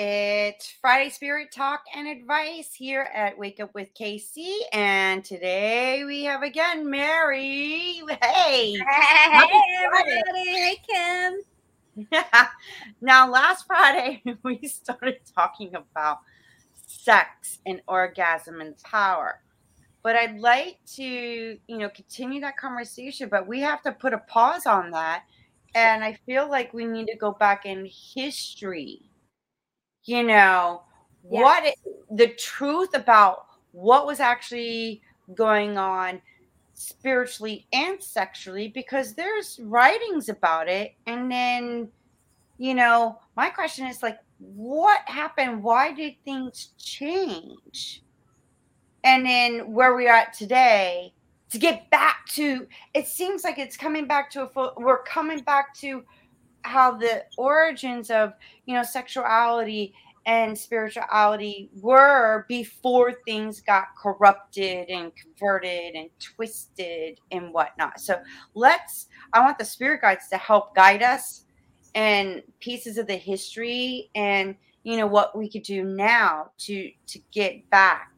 it's Friday Spirit Talk and Advice here at Wake Up with KC. And today we have again Mary. Hey. Hey, everybody. Hey, Kim. now, last Friday, we started talking about sex and orgasm and power. But I'd like to, you know, continue that conversation, but we have to put a pause on that. And I feel like we need to go back in history you know yeah. what the truth about what was actually going on spiritually and sexually because there's writings about it. And then you know my question is like what happened? Why did things change? And then where we are at today to get back to it seems like it's coming back to a full we're coming back to how the origins of you know sexuality and spirituality were before things got corrupted and converted and twisted and whatnot. So let's, I want the spirit guides to help guide us and pieces of the history and you know what we could do now to to get back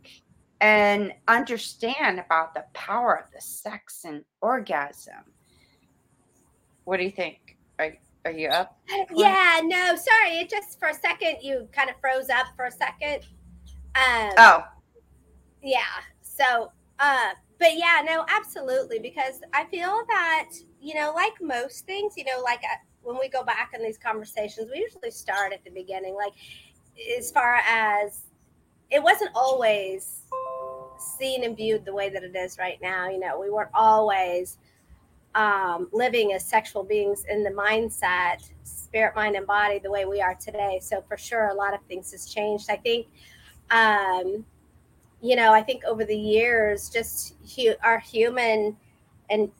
and understand about the power of the sex and orgasm. What do you think? Are, are you up? Yeah, no, sorry. It just for a second you kind of froze up for a second. Um, oh. Yeah. So, uh, but yeah, no, absolutely. Because I feel that, you know, like most things, you know, like uh, when we go back in these conversations, we usually start at the beginning. Like, as far as it wasn't always seen and viewed the way that it is right now. You know, we weren't always um, living as sexual beings in the mindset, spirit, mind, and body the way we are today. So for sure, a lot of things has changed. I think, um, you know, I think over the years, just hu- our human and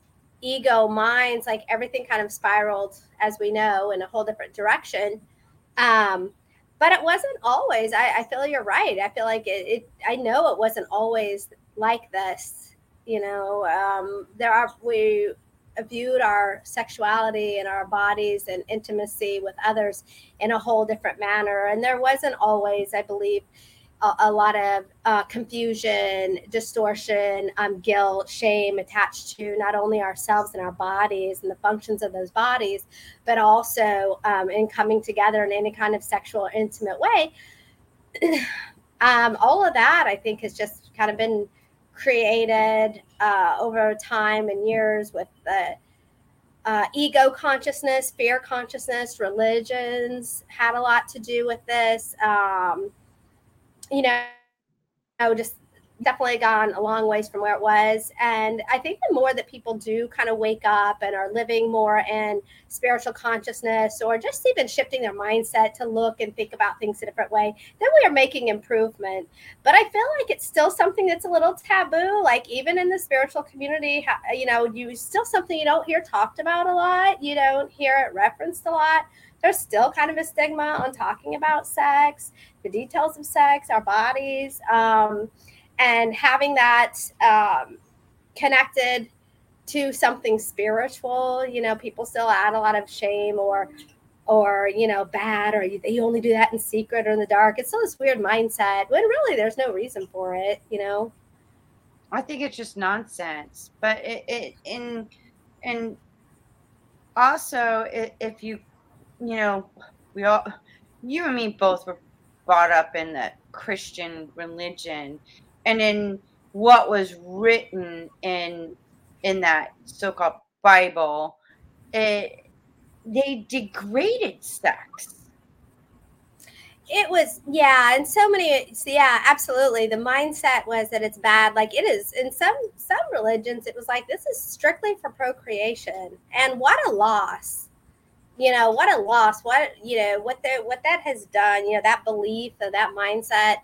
ego minds, like everything kind of spiraled, as we know, in a whole different direction. Um, but it wasn't always. I, I, feel you're right. I feel like it, it. I know it wasn't always like this. You know, um, there are we viewed our sexuality and our bodies and intimacy with others in a whole different manner. And there wasn't always, I believe, a, a lot of uh, confusion, distortion, um, guilt, shame attached to not only ourselves and our bodies and the functions of those bodies, but also um, in coming together in any kind of sexual, intimate way. um, all of that, I think, has just kind of been created uh, over time and years with the uh, ego consciousness, fear consciousness, religions had a lot to do with this. Um, you know, I would just definitely gone a long ways from where it was. And I think the more that people do kind of wake up and are living more in spiritual consciousness or just even shifting their mindset to look and think about things a different way, then we are making improvement. But I feel like it's still something that's a little taboo. Like even in the spiritual community, you know, you still something you don't hear talked about a lot. You don't hear it referenced a lot there's still kind of a stigma on talking about sex, the details of sex, our bodies. Um, and having that um, connected to something spiritual you know people still add a lot of shame or or you know bad or you, they only do that in secret or in the dark. It's still this weird mindset when really there's no reason for it you know? I think it's just nonsense but it, it in and also if you you know we all you and me both were brought up in the christian religion and in what was written in in that so-called bible it, they degraded sex. It was yeah and so many yeah absolutely. The mindset was that it's bad. Like it is in some some religions it was like this is strictly for procreation. And what a loss. You know what a loss. What you know what the what that has done you know that belief or that mindset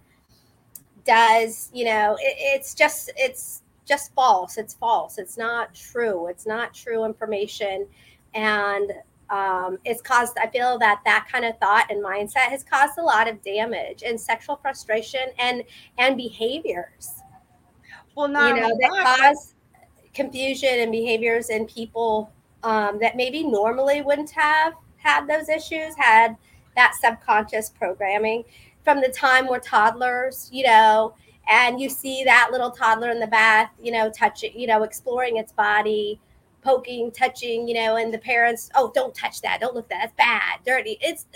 does you know it, it's just it's just false. It's false. It's not true. It's not true information. And um, it's caused i feel that that kind of thought and mindset has caused a lot of damage and sexual frustration and and behaviors. Well not you know that cause confusion and behaviors in people um, that maybe normally wouldn't have had those issues, had that subconscious programming from the time we're toddlers, you know, and you see that little toddler in the bath, you know, touching, you know, exploring its body, poking, touching, you know, and the parents, oh, don't touch that, don't look that, that's bad, dirty. It's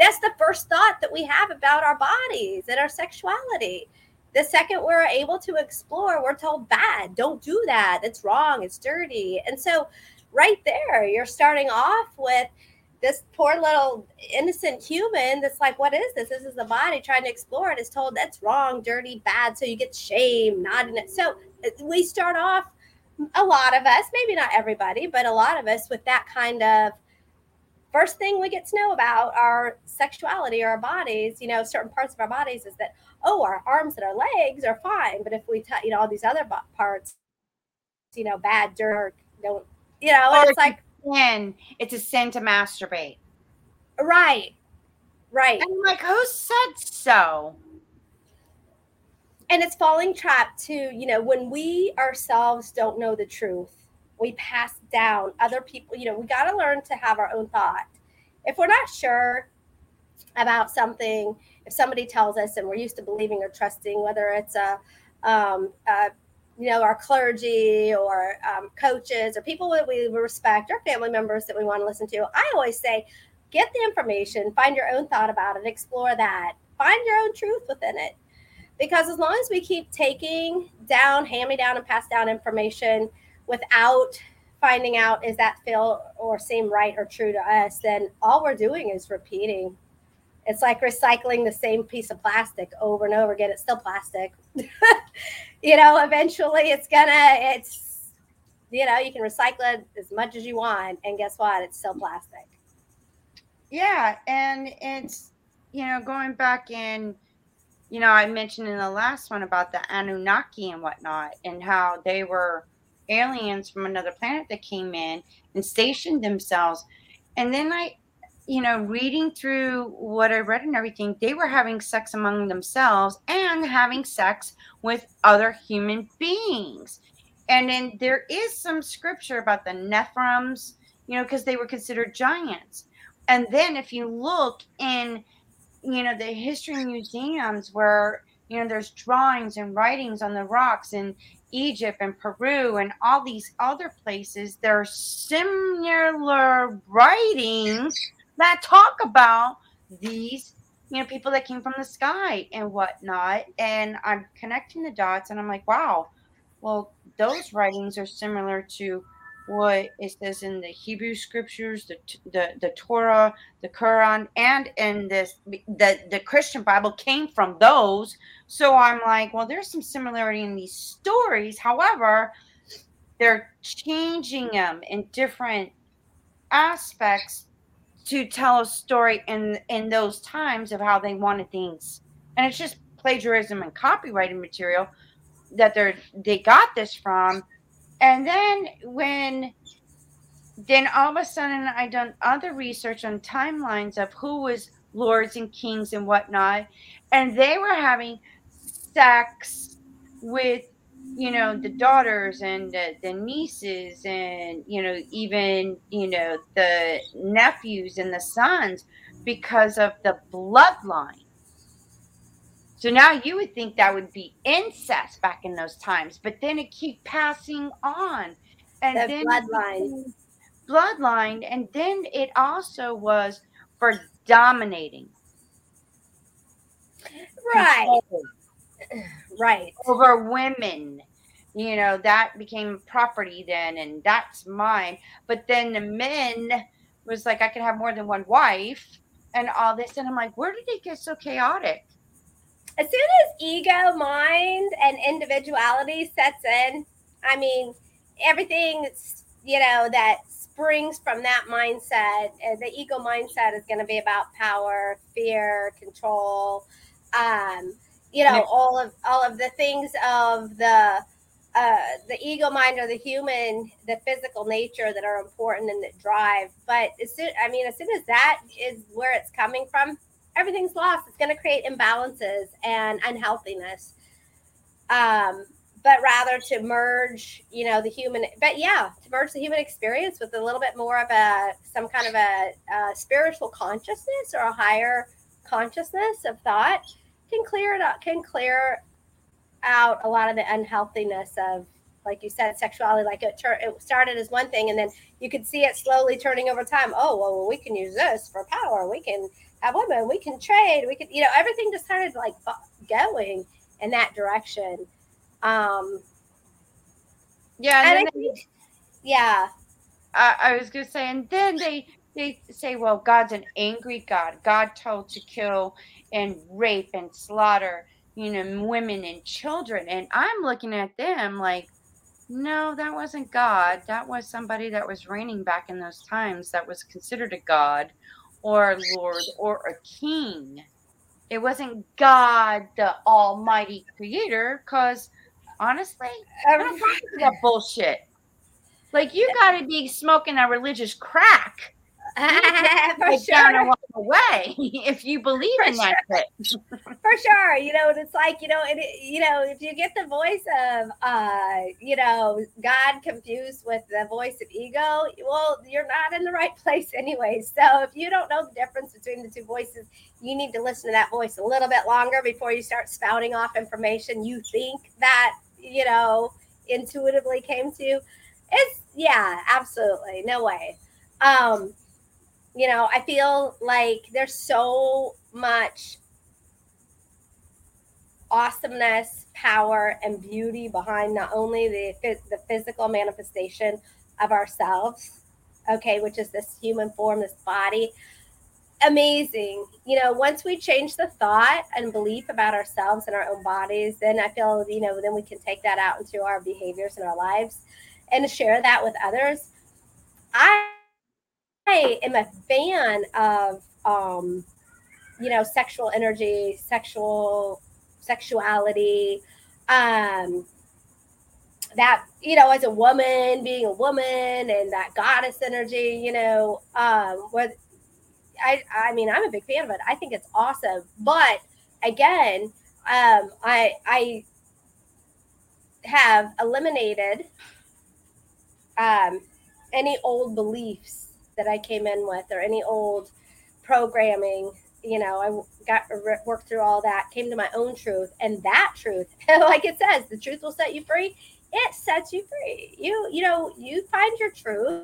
that's the first thought that we have about our bodies and our sexuality. The second we're able to explore, we're told bad, don't do that, it's wrong, it's dirty. And so right there. You're starting off with this poor little innocent human that's like, what is this? This is the body trying to explore it. Is told that's wrong, dirty, bad. So you get shame, not in it. So uh, we start off, a lot of us, maybe not everybody, but a lot of us with that kind of first thing we get to know about our sexuality or our bodies, you know, certain parts of our bodies is that, oh, our arms and our legs are fine. But if we, t- you know, all these other parts, you know, bad, dirt, don't you know, it's like sin. It's a sin to masturbate. Right. Right. And I'm like, who said so? And it's falling trap to, you know, when we ourselves don't know the truth, we pass down other people, you know, we got to learn to have our own thought. If we're not sure about something, if somebody tells us and we're used to believing or trusting, whether it's a, um, a you know, our clergy or um, coaches or people that we respect, or family members that we want to listen to, I always say, get the information, find your own thought about it, explore that, find your own truth within it. Because as long as we keep taking down, hand me down, and pass down information without finding out is that feel or seem right or true to us, then all we're doing is repeating. It's like recycling the same piece of plastic over and over again. It's still plastic. you know, eventually it's gonna, it's, you know, you can recycle it as much as you want. And guess what? It's still plastic. Yeah. And it's, you know, going back in, you know, I mentioned in the last one about the Anunnaki and whatnot, and how they were aliens from another planet that came in and stationed themselves. And then I, you know, reading through what I read and everything, they were having sex among themselves and having sex with other human beings. And then there is some scripture about the Nephilims, you know, because they were considered giants. And then if you look in, you know, the history museums where, you know, there's drawings and writings on the rocks in Egypt and Peru and all these other places, there are similar writings that talk about these you know people that came from the sky and whatnot and i'm connecting the dots and i'm like wow well those writings are similar to what it says in the hebrew scriptures the the, the torah the quran and in this the the christian bible came from those. So i'm like well there's some similarity in these stories. However they're changing them in different aspects to tell a story in in those times of how they wanted things. And it's just plagiarism and copyrighted material that they're they got this from. And then when then all of a sudden i done other research on timelines of who was lords and kings and whatnot. And they were having sex with you know the daughters and the, the, nieces and you know even you know the nephews and the sons because of the bloodline. So now you would think that would be incest back in those times but then it keep passing on. And the then bloodline. Bloodline and then it also was for dominating. Right. Control right over women you know that became property then and that's mine but then the men was like i could have more than one wife and all this and i'm like where did it get so chaotic as soon as ego mind and individuality sets in i mean everything you know that's springs from that mindset. The ego mindset is going to be about power, fear, control. Um, you know, all of all of the things of the uh, the ego mind or the human, the physical nature that are important and that drive. But as soon, I mean, as soon as that is where it's coming from, everything's lost. It's going to create imbalances and unhealthiness. Um, but rather to merge, you know, the human, but yeah, to merge the human experience with a little bit more of a, some kind of a, a spiritual consciousness or a higher consciousness of thought can clear it up, can clear out a lot of the unhealthiness of like you said sexuality like it, tur- it started as one thing and then you could see it slowly turning over time. Oh well we can use this for power. We can have women. We can trade. We can you know everything just started like going in that direction. Um yeah and, and I think, yeah. I, I was gonna say and then they they say well god's an angry god god told to kill and rape and slaughter you know, women and children. And I'm looking at them like, no, that wasn't God. That was somebody that was reigning back in those times that was considered a God or a Lord or a king. It wasn't God, the Almighty Creator, because honestly, that bullshit. Like, you got to be smoking a religious crack for sure. and walk away if you believe for in sure. that for sure, you know, it's like you know, it, you know, if you get the voice of, uh, you know, God confused with the voice of ego, well, you're not in the right place anyway. So if you don't know the difference between the two voices, you need to listen to that voice a little bit longer before you start spouting off information you think that you know intuitively came to. It's yeah, absolutely, no way. Um, you know, I feel like there's so much awesomeness, power, and beauty behind not only the the physical manifestation of ourselves, okay, which is this human form, this body. Amazing. You know, once we change the thought and belief about ourselves and our own bodies, then I feel, you know, then we can take that out into our behaviors and our lives and share that with others. I am a fan of, um, you know, sexual energy, sexual sexuality, um, that you know, as a woman, being a woman, and that goddess energy, you know, um, where I, I mean, I'm a big fan of it. I think it's awesome, but again, um, I, I have eliminated um, any old beliefs that I came in with or any old programming. You know, I got uh, worked through all that, came to my own truth, and that truth, like it says, the truth will set you free. It sets you free. You, you know, you find your truth,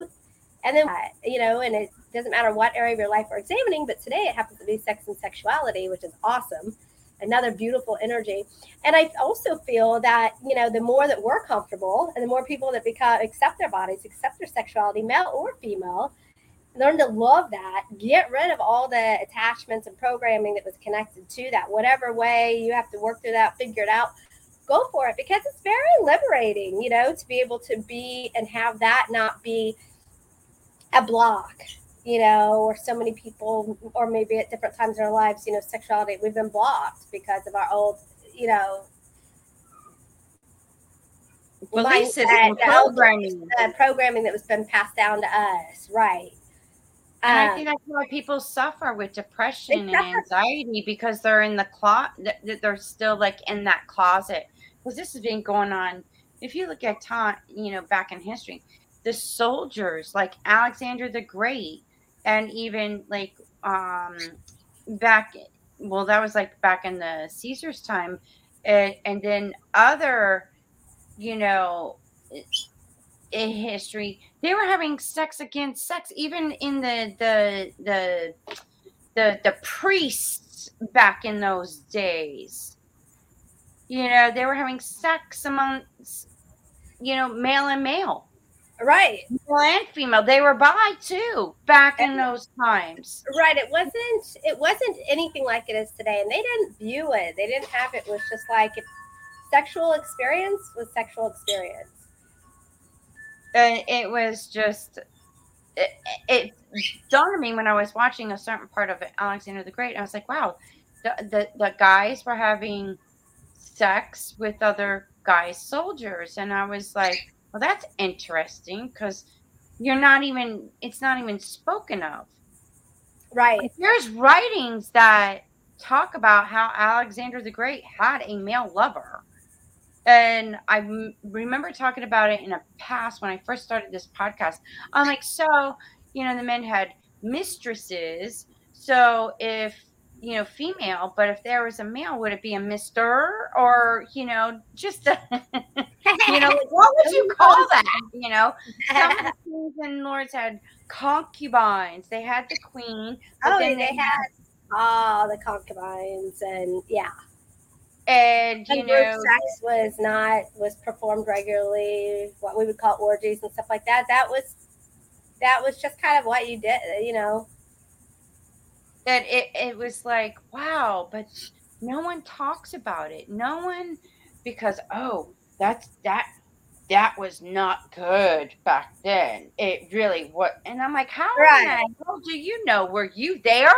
and then uh, you know, and it doesn't matter what area of your life we're examining, but today it happens to be sex and sexuality, which is awesome another beautiful energy. And I also feel that, you know, the more that we're comfortable and the more people that become accept their bodies, accept their sexuality, male or female, learn to love that, get rid of all the attachments and programming that was connected to that. Whatever way you have to work through that, figure it out, go for it because it's very liberating, you know, to be able to be and have that not be a block you know, or so many people, or maybe at different times in our lives, you know, sexuality, we've been blocked because of our old, you know, beliefs and programming. Uh, programming that was been passed down to us, right? And um, I think that's why people suffer with depression and anxiety because they're in the closet. That they're still like in that closet because this has been going on. If you look at time, you know, back in history, the soldiers like Alexander the Great, and even like um back well that was like back in the caesar's time and, then other you know in history they were having sex against sex even in the the the the, the priests back in those days. You know they were having sex amongst you know male and male Right. Male and female. They were bi too back in those times. Right. It wasn't it wasn't anything like it is today. And they didn't view it. They didn't have it. it was just like sexual experience was sexual experience. And it was just it, it dawned on me when I was watching a certain part of Alexander the Great. I was like, wow, the, the, the guys were having sex with other guys soldiers and i was like well that's interesting because you're not even it's not even spoken of right there's writings that talk about how alexander the great had a male lover and I m- remember talking about it in a past when I first started this podcast. I'm like, so, you know, the men had mistresses. So if you know, female, but if there was a male, would it be a Mister or you know, just a, you know, what would you call that? You know, some of the kings and lords had concubines. They had the queen. Oh, they, they, had all the concubines, and yeah. And you and know, sex was not was performed regularly. What we would call orgies and stuff like that. That was that was just kind of what you did. You know, that it, it was like wow but no one talks about it. No one because oh that's that that was not good back then. It really was. and i'm like how right. do you know? Were you there?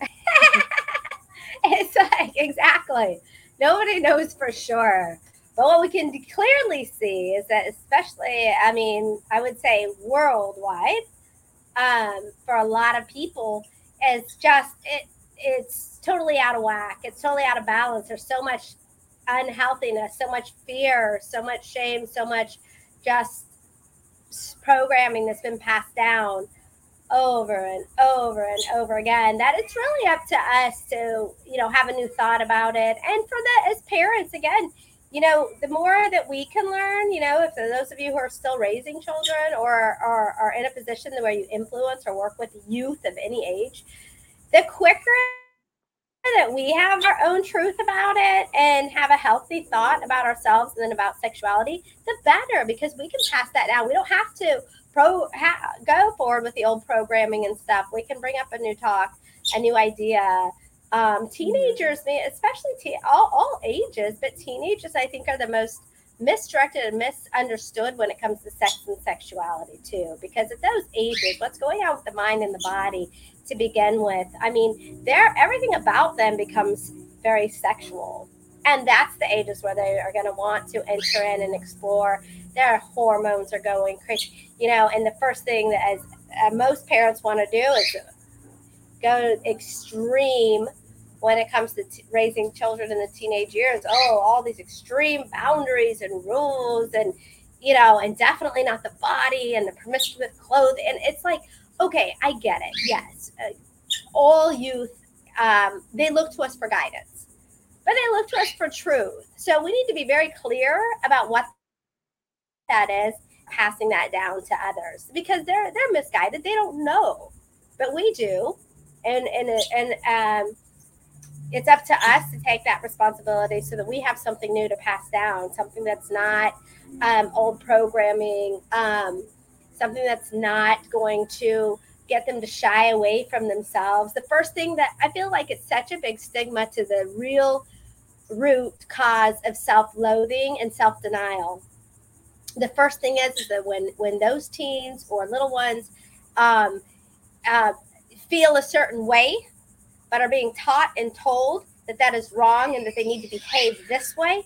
It's like exactly. Nobody knows for sure. But what we can clearly see is that especially i mean i would say worldwide um, for a lot of people it's just it it's totally out of whack. It's totally out of balance. There's so much unhealthiness, so much fear, so much shame, so much just programming that's been passed down over and over and over again that it's really up to us to you know have a new thought about it and for that as parents again you know, the more that we can learn, you know, if those of you who are still raising children or are, are in a position where you influence or work with youth of any age, the quicker that we have our own truth about it and have a healthy thought about ourselves and then about sexuality, the better because we can pass that down. We don't have to pro ha, go forward with the old programming and stuff. We can bring up a new talk, a new idea um, teenagers, especially te- all, all ages, but teenagers, I think, are the most misdirected and misunderstood when it comes to sex and sexuality too because at those ages what's going on with the mind and the body to begin with? I mean they're everything about them becomes very sexual. And that's the ages where they are going to want to enter in and explore. Their hormones are going crazy. You know and the first thing that as uh, most parents want to do is go extreme when it comes to t- raising children in the teenage years. Oh, all these extreme boundaries and rules, and you know, and definitely not the body and the promiscuous clothes. And it's like, okay, I get it. Yes, uh, all youth um, they look to us for guidance, but they look to us for truth. So we need to be very clear about what that is, passing that down to others because they're they're misguided. They don't know, but we do and and and um, it's up to us to take that responsibility so that we have something new to pass down, something that's not um, old programming, um, something that's not going to get them to shy away from themselves. The first thing that I feel like it's such a big stigma to the real root cause of self-loathing and self-denial. The first thing is, is that when when those teens or little ones um, uh, feel a certain way, but are being taught and told that that is wrong and that they need to behave this way,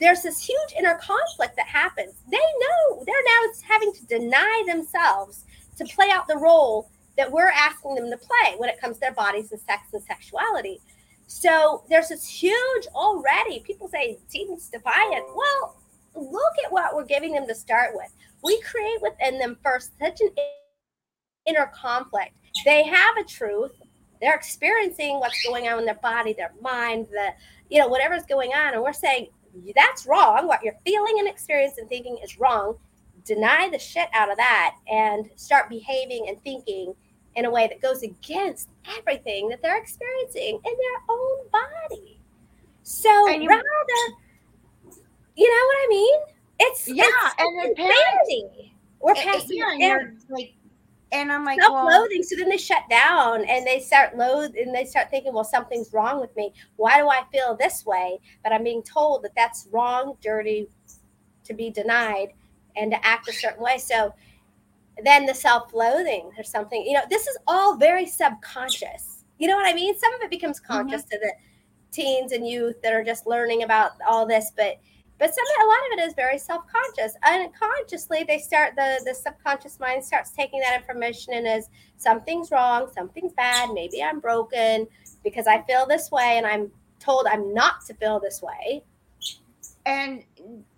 there's this huge inner conflict that happens. They know they're now having to deny themselves to play out the role that we're asking them to play when it comes to their bodies and sex and sexuality. So there's this huge already. People say teens defiant. Well, look at what we're giving them to start with. We create within them first such an inner conflict they have a truth. They're experiencing what's going on in their body, their mind, the you know whatever's going on, and we're saying that's wrong. What you're feeling and experiencing and thinking is wrong. Deny the shit out of that and start behaving and thinking in a way that goes against everything that they're experiencing in their own body. So you, rather, you know what I mean? It's yeah, it's, and insanity. We're eh, eh, passing yeah, you're like and I'm like, self-loathing. Well, so then they shut down and they start loathe and they start thinking, well, something's wrong with me. Why do I feel this way? But I'm being told that that's wrong, dirty, to be denied, and to act a certain way. So then the self-loathing or something, you know, this is all very subconscious. You know what I mean? Some of it becomes mm-hmm. conscious mm-hmm. to the teens and youth that are just learning about all this, but but some a lot of it is very self-conscious. Unconsciously they start the the subconscious mind starts taking that information and as something's wrong something's bad maybe i'm broken because i feel this way and i'm told i'm not to feel this way. And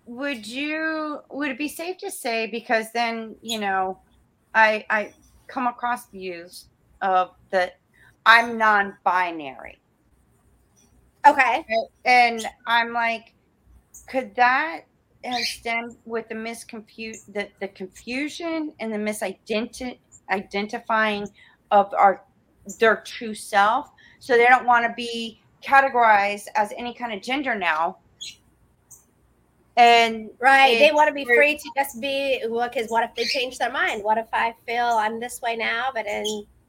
would you would it be safe to say because then you know i i come across views of that i'm non-binary. Okay. And i'm like could that uh, stem with the misconfuse the, the confusion and the misidentifying identifying of our their true self? So they don't want to be categorized as any kind of gender now. And right they want to be free to just be well because what if they change their mind? What if i feel i'm this way now but in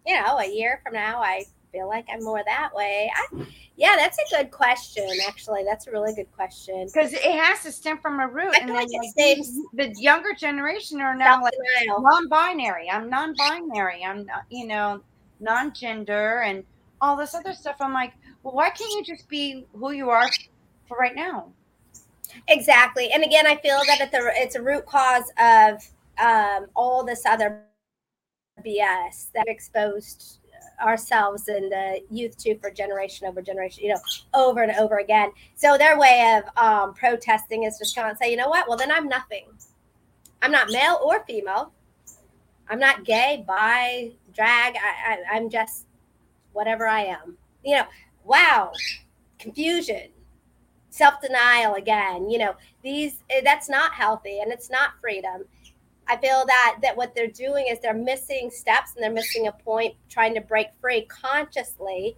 you know a year from now i feel like i'm more that way. I, yeah that's a good question actually. That's a really good question. Because it has to stem from a root and like, like the younger generation are now like non-binary. I'm non-binary. I'm not, you know non-gender and all this other stuff. I'm like well why can't you just be who you are for right now? Exactly. And again, I feel that it's a, it's a root cause of um, all this other BS that exposed ourselves and the youth too for generation over generation, you know, over and over again. So their way of um, protesting is just going to say, you know what? Well, then I'm nothing. I'm not male or female. I'm not gay, bi, drag. I, I, I'm just whatever I am. You know, wow, confusion self-denial again you know these eh, that's not healthy and it's not freedom i feel that that what they're doing is they're missing steps and they're missing a point trying to break free consciously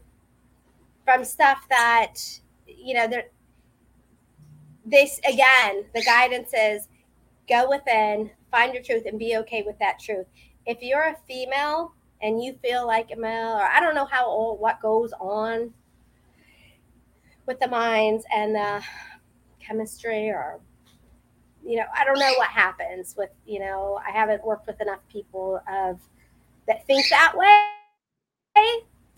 from stuff that you know they're this again the guidance is go within find your truth and be okay with that truth. If you're a female and you feel like a male or i don't know how old what goes on with the minds and the chemistry or you know i don't know what happens with you know i haven't worked with enough people of that think that way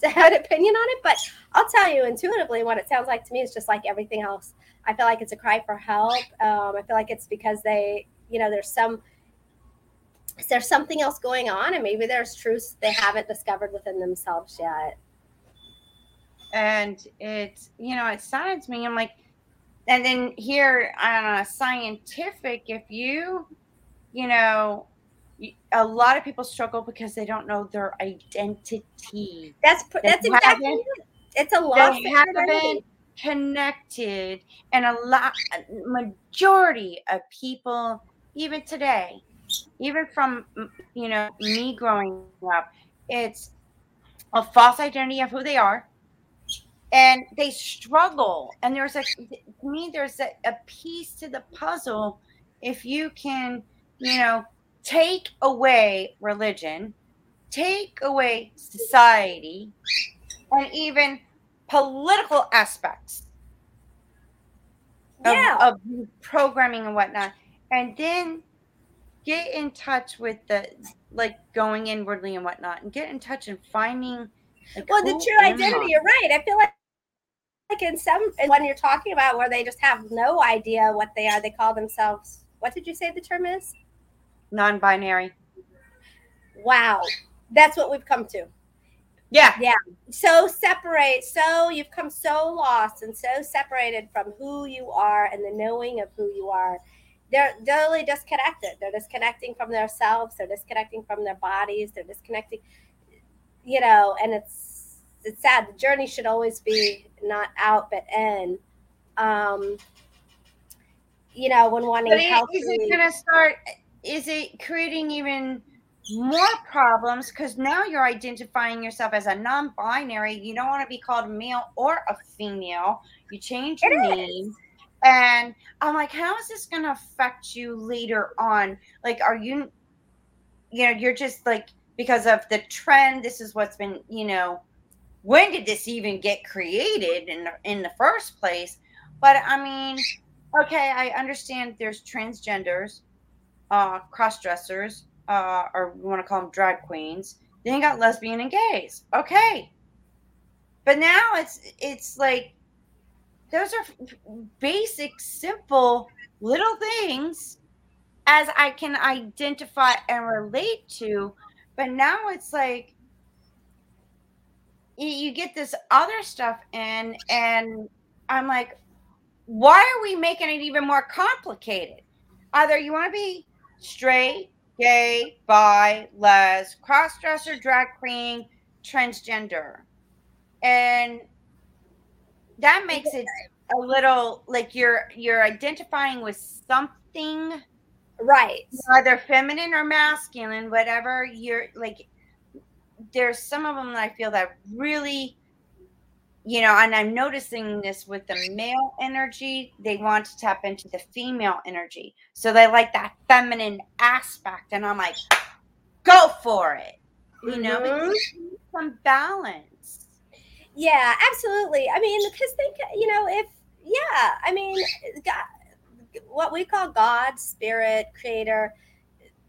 to have an opinion on it but i'll tell you intuitively what it sounds like to me is just like everything else. I feel like it's a cry for help. Um, i feel like it's because they you know there's some there's something else going on? And maybe there's truths they haven't discovered within themselves yet. And it's you know it saddens me i'm like and then here on a scientific if you you know a lot of people struggle because they don't know their identity. That's that's exactly it's a lot they haven't connected and a lot majority of people even today even from you know me growing up it's a false identity of who they are and they struggle. And there's a to me there's a, a piece to the puzzle. If you can you know take away religion take away society and even political aspects of, yeah. of programming and whatnot and then get in touch with the like going inwardly and whatnot and get in touch and finding like, well the true identity you're right. I feel like like in some when you're talking about where they just have no idea what they are, they call themselves what did you say the term is? Non-binary. Wow. That's what we've come to. Yeah. Yeah. So separate. So you've come so lost and so separated from who you are and the knowing of who you are. They're totally disconnected. They're disconnecting from themselves. They're disconnecting from their bodies. They're disconnecting, you know, and it's it's sad. The journey should always be not out but in. Um, you know, when wanting help. Is it going to start? Is it creating even more problems because now you're identifying yourself as a non-binary. You don't want to be called male or a female. You change your it name. Is. And I'm like, how is this going to affect you later on? Like, are you, you know, you're just like, because of the trend, this is what's been, you know, when did this even get created in the, in the first place? But I mean, okay, I understand there's transgenders. uh, cross dressers, uh, or we want to call them drag queens. Then you got lesbian and gays. Okay, but now it's it's like those are basic, simple little things as I can identify and relate to. But now it's like you get this other stuff in, and I'm like, why are we making it even more complicated? Either you want to be straight, gay, bi, les, cross-dresser, drag queen, transgender. And that makes it a little like you're you're identifying with something right either feminine or masculine whatever you're like there's some of them that i feel that really you know, and I'm noticing this with the male energy, they want to tap into the female energy. So they like that feminine aspect. And I'm like, go for it. You know, mm-hmm. some balance. Yeah, absolutely. I mean, because think, you know, if, yeah, I mean, God, what we call God, spirit, creator,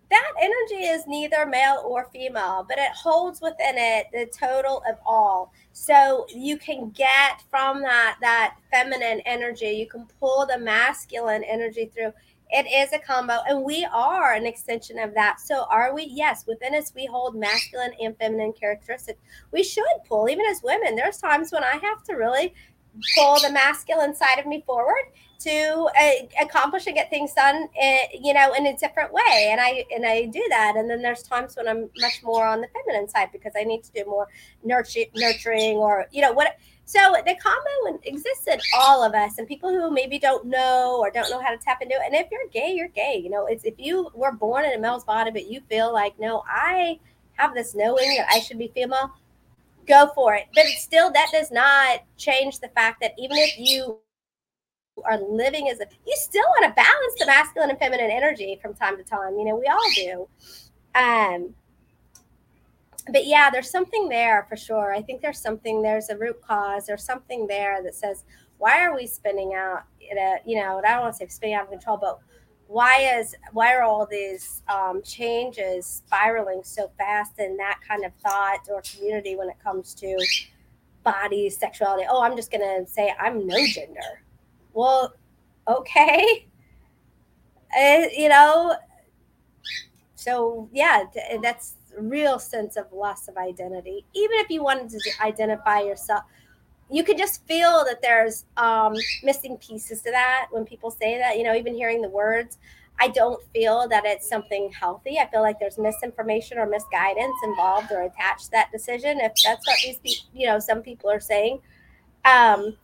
that energy is neither male or female, but it holds within it the total of all. So you can get from that that feminine energy, you can pull the masculine energy through. It is a combo, and we are an extension of that. So, are we? Yes, within us, we hold masculine and feminine characteristics. We should pull, even as women. There's times when I have to really pull the masculine side of me forward to uh, accomplish and get things done in, you know in a different way. And i and i do that. And then there's times when i'm much more on the feminine side because i need to do more nurturing or you know what so the combo exists in all of us and people who maybe don't know or don't know how to tap into it. And if you're gay you're gay. You know it's if you were born in a male's body but you feel like no i have this knowing that i should be female go for it. But still that does not change the fact that even if you are living as a you still want to balance the masculine and feminine energy from time to time you know we all do. Um but yeah there's something there for sure. I think there's something there's a root cause there's something there that says why are we spinning out you know i don't want to say spinning out of control but why is why are all these um, changes spiraling so fast in that kind of thought or community when it comes to body sexuality oh i'm just gonna say i'm no gender well, okay. Uh, you know, so yeah, that's real sense of loss of identity. Even if you wanted to identify yourself, you could just feel that there's um, missing pieces to that when people say that. You know, even hearing the words, I don't feel that it's something healthy. I feel like there's misinformation or misguidance involved or attached to that decision. If that's what these people, you know, some people are saying. Um,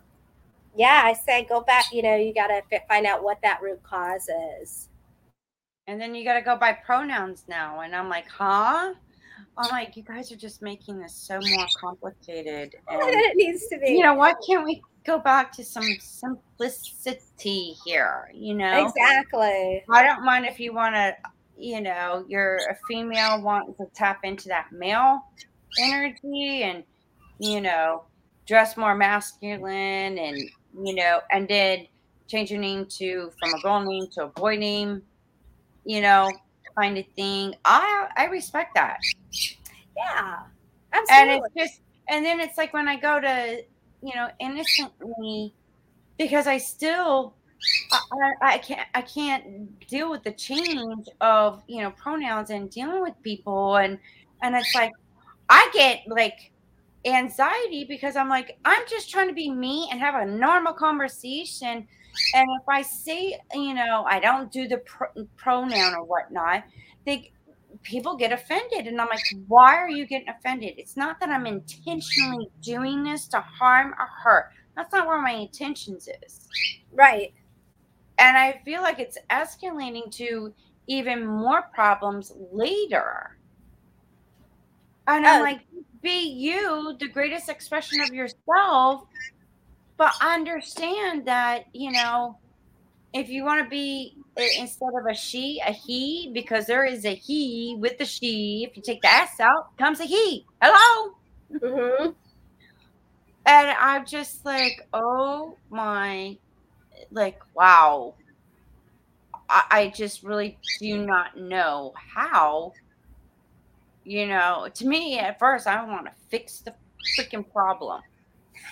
yeah, I say go back. You know, you got to find out what that root cause is. And then you got to go by pronouns now. And I'm like, huh? I'm like, you guys are just making this so more complicated. And, it needs to be. You know, why can't we go back to some simplicity here? You know? Exactly. I don't mind if you want to, you know, you're a female wanting to tap into that male energy and, you know, dress more masculine and you know, and then change your name to from a girl name to a boy name, you know, kind of thing. I I respect that. Yeah, absolutely. And it's just, and then it's like when I go to, you know, innocently, because I still, I, I can't, I can't deal with the change of you know pronouns and dealing with people, and and it's like I get like anxiety because I'm like, I'm just trying to be me and have a normal conversation. And if I say, you know, I don't do the pr- pronoun or whatnot, they people get offended. And I'm like, why are you getting offended? It's not that I'm intentionally doing this to harm or hurt. That's not where my intentions is. Right. And I feel like it's escalating to even more problems later. And I'm oh. like, be you, the greatest expression of yourself, but understand that, you know, if you want to be instead of a she, a he, because there is a he with the she. If you take the S out, comes a he. Hello. Mm-hmm. And I'm just like, oh my, like, wow. I, I just really do not know how. You know, to me, at first, I want to fix the freaking problem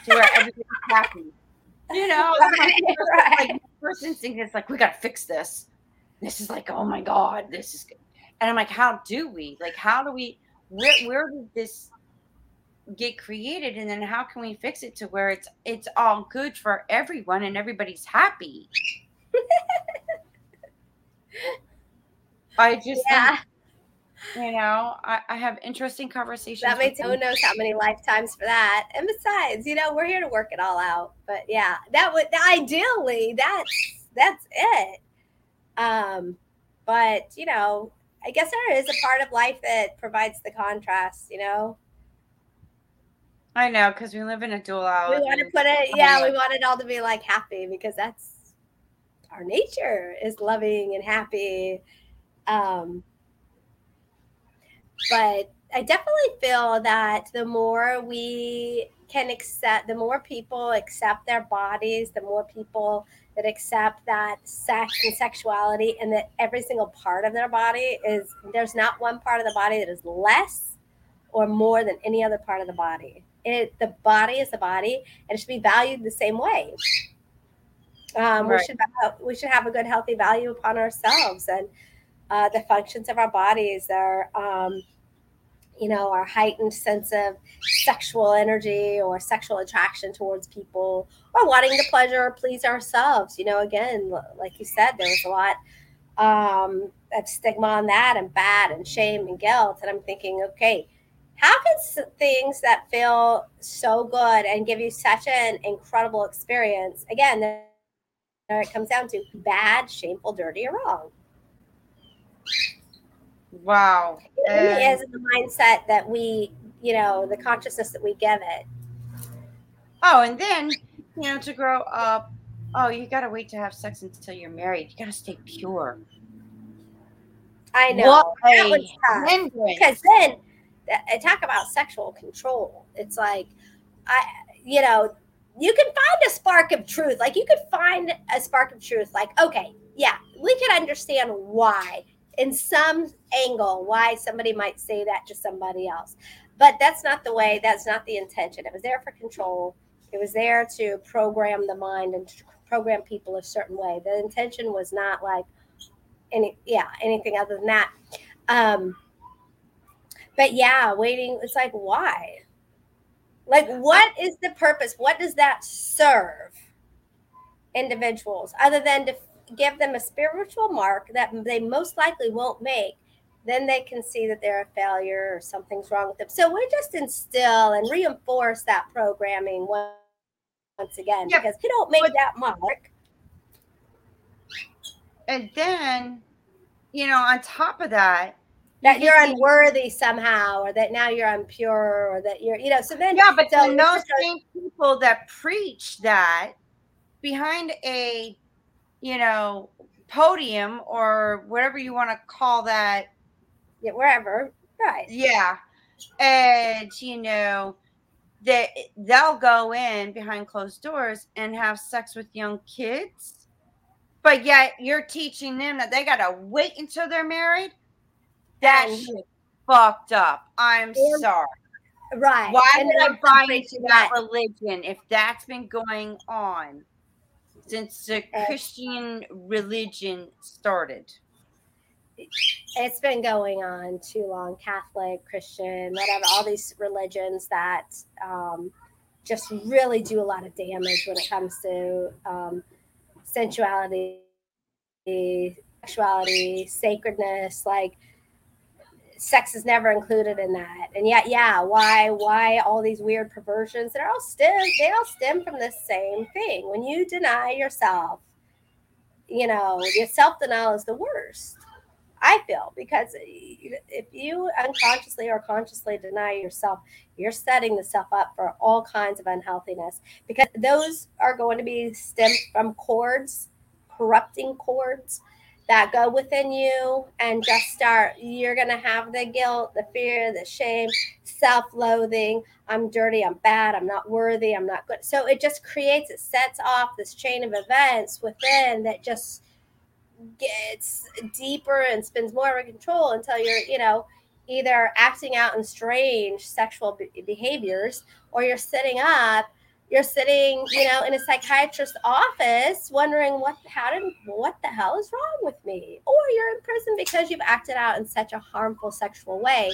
to where everybody's happy. You know, right, right. like first instinct is like, we got to fix this. This is like, oh my god, this is. Good. And I'm like, how do we? Like, how do we? Where where did this get created and then how can we fix it to where it's it's all good for everyone and everybody's happy i just yeah. Think, you know I, I have interesting conversations that makes who knows how many lifetimes for that. And besides you know we're here to work it all out. But yeah that would ideally that's that's it. Um but you know i guess there is a part of life that provides the contrast you know? I know because we live in a dual We want to put it, yeah, we want it all to be like happy because that's our nature is loving and happy. Um, but I definitely feel that the more we can accept, the more people accept their bodies, the more people that accept that sex and sexuality and that every single part of their body is, there's not one part of the body that is less or more than any other part of the body it, the body is the body and it should be valued the same way. Um, right. We should we should have a good, healthy value upon ourselves and uh, the functions of our bodies, our um, you know, our heightened sense of sexual energy or sexual attraction towards people, or wanting to pleasure or please ourselves. You know, again, like you said, there was a lot um, of stigma on that and bad and shame and guilt. And I'm thinking, okay, how can things that feel so good and give you such an incredible experience again there, it comes down to bad shameful dirty or wrong wow it really is the mindset that we you know the consciousness that we give it oh and then you know to grow up oh you got to wait to have sex until you're married you got to stay pure i know what that was tough. because then I talk about sexual control. It's like, I, you know, you can find a spark of truth. Like you could find a spark of truth. Like, okay, yeah, we can understand why in some angle why somebody might say that to somebody else. But that's not the way, that's not the intention. It was there for control. It was there to program the mind and program people a certain way. The intention was not like any yeah, anything other than that. Um but yeah, waiting, it's like, why? Like, what is the purpose? What does that serve individuals other than to give them a spiritual mark that they most likely won't make? Then they can see that they're a failure or something's wrong with them. So we just instill and reinforce that programming once again yep. because you don't make that mark. And then, you know, on top of that, that you're unworthy somehow or that now you're impure or that you're you know so then yeah but so those same people that preach that behind a you know podium or whatever you want to call that yeah wherever right yeah and you know that they'll go in behind closed doors and have sex with young kids but yet you're teaching them that they got to wait until they're married that's fucked up. I'm or, sorry. Right. Why and would I buy into that religion if that's been going on since the Christian religion started? It's been going on too long. Catholic, Christian, whatever, all these religions that um, just really do a lot of damage when it comes to um, sensuality, sexuality, sacredness. Like, sex is never included in that. And yet, yeah, why why all these weird perversions that are all stem they all stem from the same thing. When you deny yourself, you know, your self denial is the worst. I feel because if you unconsciously or consciously deny yourself, you're setting the self up for all kinds of unhealthiness because those are going to be stemmed from cords, corrupting cords that go within you and just start you're going to have the guilt the fear the shame self-loathing. I'm dirty i'm bad i'm not worthy i'm not good. So it just creates it sets off this chain of events within that just gets deeper and spins more of control until you're, you know, either acting out in strange sexual behaviors or you're sitting up you're sitting you know in a psychiatrist's office wondering what how did what the hell is wrong with me or you're in prison because you've acted out in such a harmful sexual way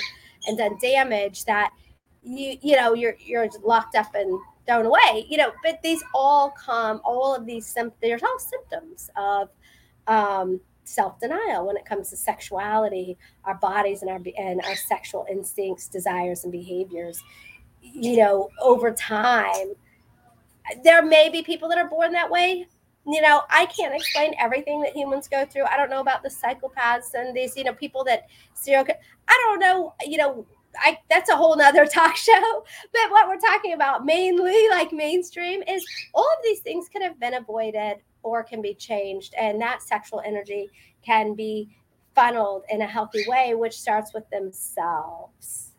and done damage that you you know you're you're locked up and thrown away you know but these all come all of these symptoms there's all symptoms of um self denial when it comes to sexuality, our bodies and our and our sexual instincts, desires, and behaviors. You know, over time, there may be people that are born that way. You know, I can't explain everything that humans go through. I don't know about the psychopaths and these, you know, people that serial. I don't know. You know, I that's a whole nother talk show. But what we're talking about mainly, like mainstream, is all of these things could have been avoided or can be changed. And that sexual energy can be funneled in a healthy way, which starts with themselves.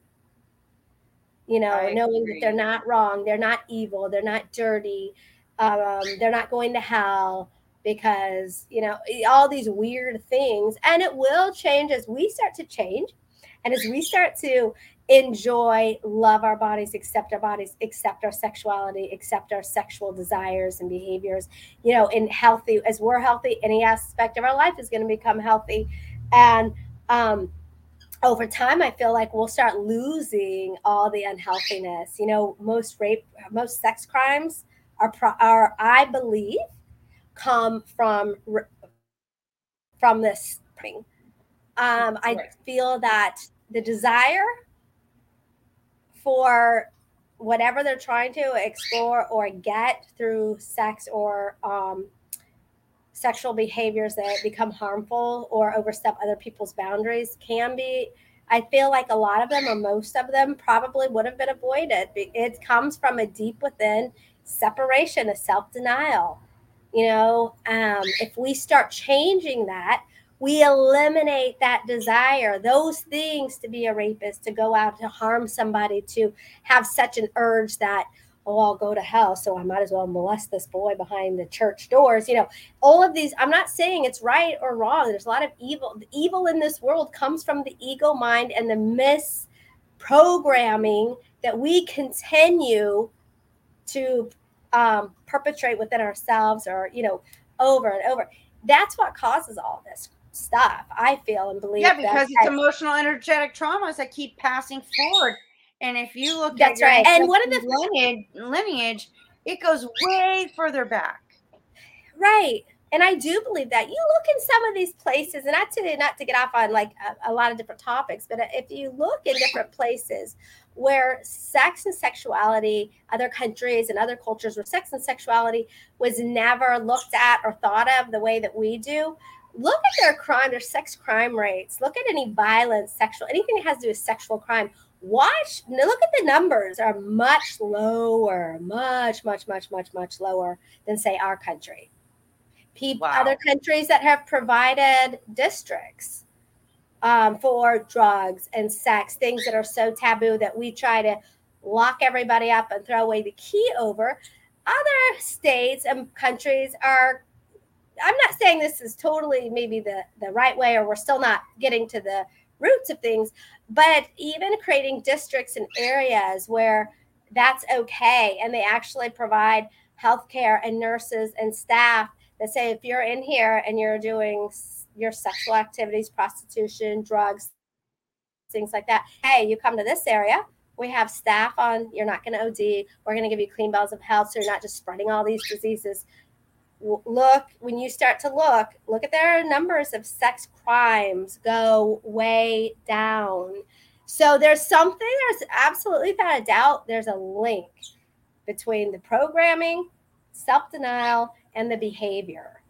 You know, I knowing agree. that they're not wrong, they're not evil, they're not dirty, um, they're not going to hell because, you know, all these weird things. And it will change as we start to change and as we start to enjoy, love our bodies, accept our bodies, accept our sexuality, accept our sexual desires and behaviors, you know, in healthy, as we're healthy, any aspect of our life is going to become healthy. And um, over time, I feel like we'll start losing all the unhealthiness. You know, most rape, most sex crimes are, are I believe, come from from this. Um, I feel that the desire for whatever they're trying to explore or get through sex or um, sexual behaviors that become harmful or overstep other people's boundaries can be i feel like a lot of them or most of them probably would have been avoided. It comes from a deep within separation a self-denial you know? Um, if we start changing that we eliminate that desire, those things to be a rapist, to go out to harm somebody, to have such an urge that, oh, I'll go to hell, so I might as well molest this boy behind the church doors. You know, all of these, I'm not saying it's right or wrong. There's a lot of evil. The evil in this world comes from the ego mind and the misprogramming that we continue to um, perpetrate within ourselves or, you know, over and over. That's what causes all this stuff. I feel and believe. Yeah, because it's emotional, energetic traumas that keep passing forward. And if you look at that's at right. And one of the lineage, lineage, it goes way further back. Right. And I do believe that you look in some of these places, and not to not to get off on like a, a lot of different topics, but uh, if you look in different places where sex and sexuality, other countries and other cultures where sex and sexuality was never looked at or thought of the way that we do, look at their crime, their sex crime rates. Look at any violence, sexual, anything that has to do with sexual crime. Watch, look at the numbers are much lower, much, much, much, much, much lower than say our country. People, wow. other countries that have provided districts um, for drugs and sex, things that are so taboo that we try to lock everybody up and throw away the key over. Other states and countries are I'm not saying this is totally maybe the the right way, or we're still not getting to the roots of things, but even creating districts and areas where that's okay, and they actually provide healthcare and nurses and staff that say if you're in here and you're doing your sexual activities, prostitution, drugs, things like that, hey, you come to this area. We have staff on. You're not going to OD. We're going to give you clean bills of health, so you're not just spreading all these diseases look when you start to look look at their numbers of sex crimes go way down. So there's something there's absolutely without a doubt there's a link between the programming self-denial and the behavior.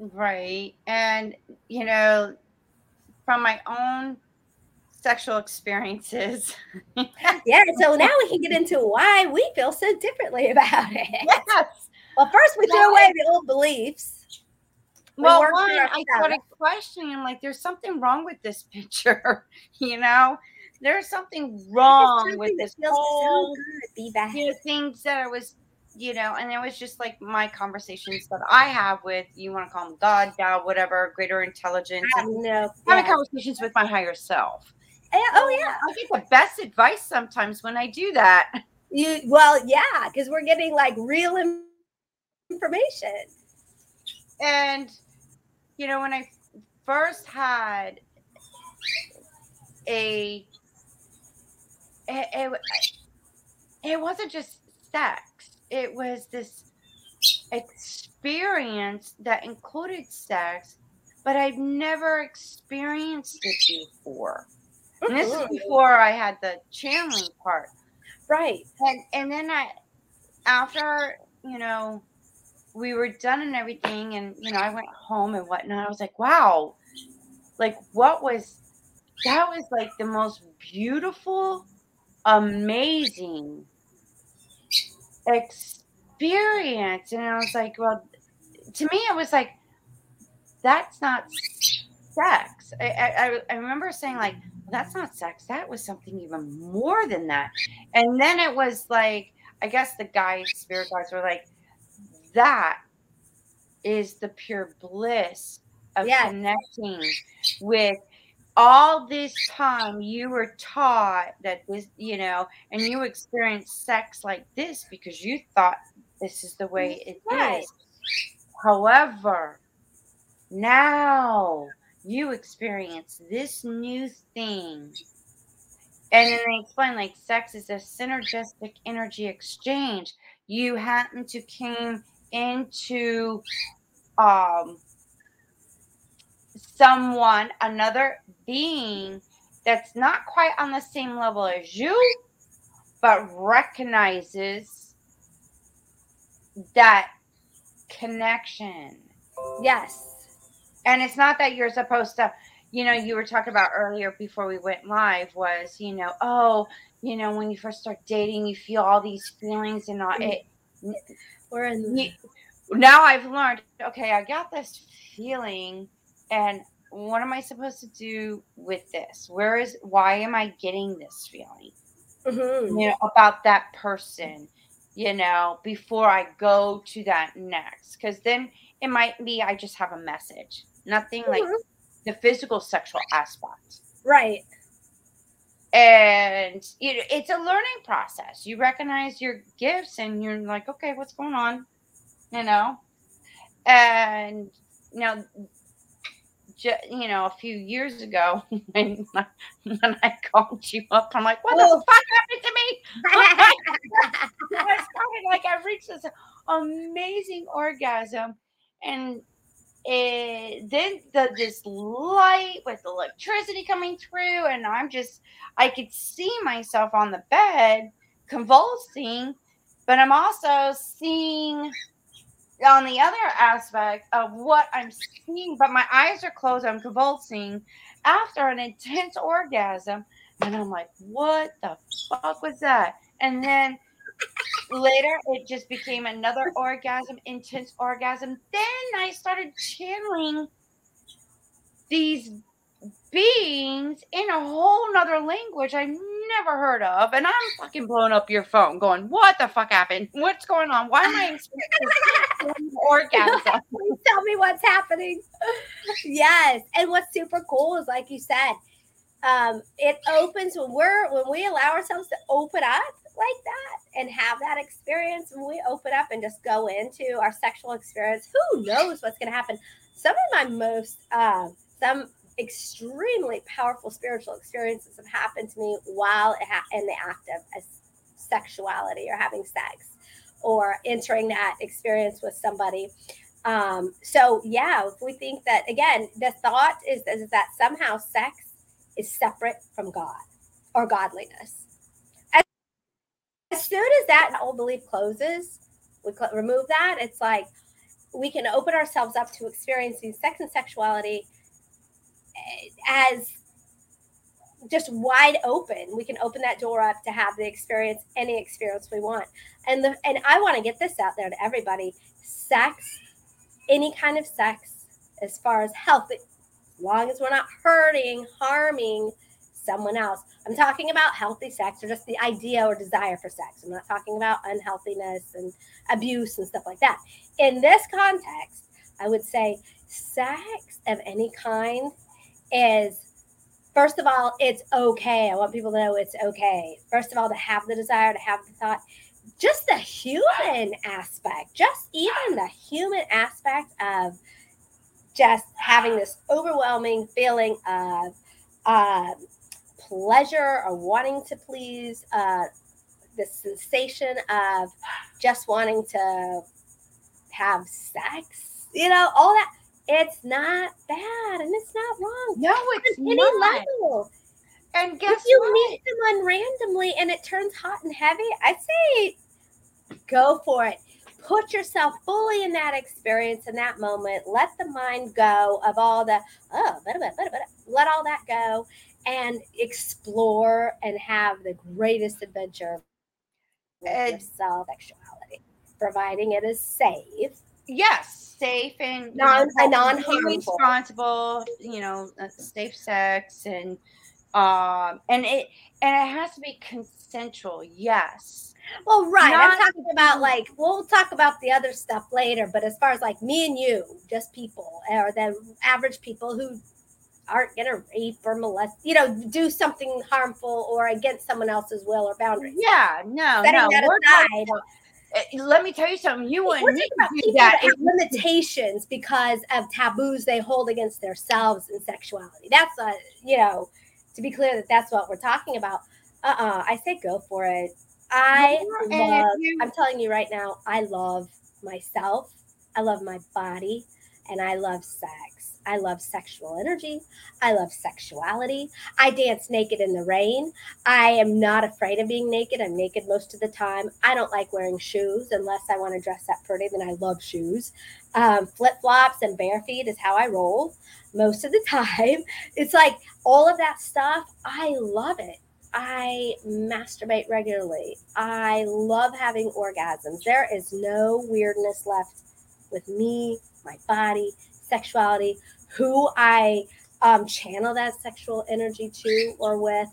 Right and you know from my own sexual experiences. Yeah so now we can get into why we feel so differently about it. Yes well, first we threw away the old beliefs. We well, one, I started questioning. I'm like, there's something wrong with this picture. you know, there's something wrong with this whole. So good, you know, things that I was you know, and it was just like my conversations that I have with you want to call them God, God, whatever, greater intelligence. I know. having Yeah. conversations with my higher self. Oh yeah. I get the best advice sometimes when I do that. You well, yeah, because we're getting like real information. And you know, when I first had a it, it, it wasn't just sex. It was this experience that included sex, but I've never experienced it before. And this is Mhm. before I had the channeling part. Right. And and then I after, you know, we were done and everything, and you know, I went home and whatnot. I was like, wow, like what was that was like the most beautiful, amazing experience. And I was like, well, to me, it was like, that's not sex. I, I, I remember saying, like, that's not sex. That was something even more than that. And then it was like, I guess the guys, spirit guides were like, that is the pure bliss of Yes. connecting with all this time you were taught that this, you know, and you experienced sex like this because you thought this is the way it is. However, now you experience this new thing. And then they explain like sex is a synergistic energy exchange. You happen to came into um someone, another being that's not quite on the same level as you, but recognizes that connection. Yes. And it's not that you're supposed to, you know, you were talking about earlier before we went live was, you know, oh, you know, when you first start dating, you feel all these feelings and all it. We're in you- Now I've learned, okay, I got this feeling, and what am I supposed to do with this? Where is, why am I getting this feeling? Mhm. you know, about that person, you know, before I go to that next. Because then it might be I just have a message, nothing like Mhm. the physical sexual aspect. Right. And you know, it's a learning process. You recognize your gifts and you're like, okay, what's going on? You know? And, you know, ju- you know, a few years ago when, when I called you up, I'm like, what Oh. the fuck happened to me? I started like I reached this amazing orgasm, and it, then the this light with electricity coming through, and I'm just I could see myself on the bed convulsing, but I'm also seeing on the other aspect of what I'm seeing, but my eyes are closed, I'm convulsing after an intense orgasm, and I'm like, what the fuck was that? And then later it just became another orgasm, intense orgasm. Then I started channeling these beings in a whole nother language I never heard of. And I'm fucking blowing up your phone going, what the fuck happened? What's going on? Why am I experiencing orgasm? Please tell me what's happening. Yes. And what's super cool is like you said, um, it opens when we're when we allow ourselves to open up like that and have that experience when we open up and just go into our sexual experience who knows what's going to happen some of my most uh, some extremely powerful spiritual experiences have happened to me while ha- in the act of a sexuality or having sex or entering that experience with somebody um, so yeah, if we think that again, the thought is, is that somehow sex is separate from God or godliness. As, soon as that old belief closes, we cl- remove that. It's like we can open ourselves up to experiencing sex and sexuality eh, as just wide open. We can open that door up to have the experience, any experience we want. And the and I want to get this out there to everybody. Sex any kind of sex as far as health as long as we're not hurting harming someone else. I'm talking about healthy sex or just the idea or desire for sex. I'm not talking about unhealthiness and abuse and stuff like that. In this context, I would say sex of any kind is first of all, it's okay. I want people to know it's okay. First of all, to have the desire, to have the thought, just the human aspect, just even the human aspect of just having this overwhelming feeling of uh, pleasure or wanting to please, uh, the sensation of just wanting to have sex, you know, all that. It's not bad and it's not wrong. No, it's any not. level. And guess if you what? meet someone randomly and it turns hot and heavy, I say go for it. Put yourself fully in that experience in that moment. Let the mind go of all the oh, blah, blah, blah, blah, let all that go and explore and have the greatest adventure with And- yourself sexuality, providing it is safe. yes, safe and Non- you non-harmful. being responsible. You know, uh, safe sex and um and it and it has to be consensual. Yes. Well, right. I'm talking about like we'll talk about the other stuff later, but as far as like me and you, just people or the average people who aren't gonna rape or molest, you know, do something harmful or against someone else's will or boundaries. Yeah. No. Setting no. aside, talking- uh, let me tell you something. You wouldn't talking need about to do that. limitations because of taboos they hold against themselves in sexuality. That's a, you know, to be clear that that's what we're talking about. Uh-uh. I say go for it. I love, I'm telling you right now, I love myself. I love my body and I love sex. I love sexual energy. I love sexuality. I dance naked in the rain. I am not afraid of being naked. I'm naked most of the time. I don't like wearing shoes unless I want to dress up pretty, then I love shoes. Um, Flip flops and bare feet is how I roll most of the time. It's like all of that stuff. I love it. I masturbate regularly. I love having orgasms. There is no weirdness left with me, my body, sexuality, who I um, channel that sexual energy to or with.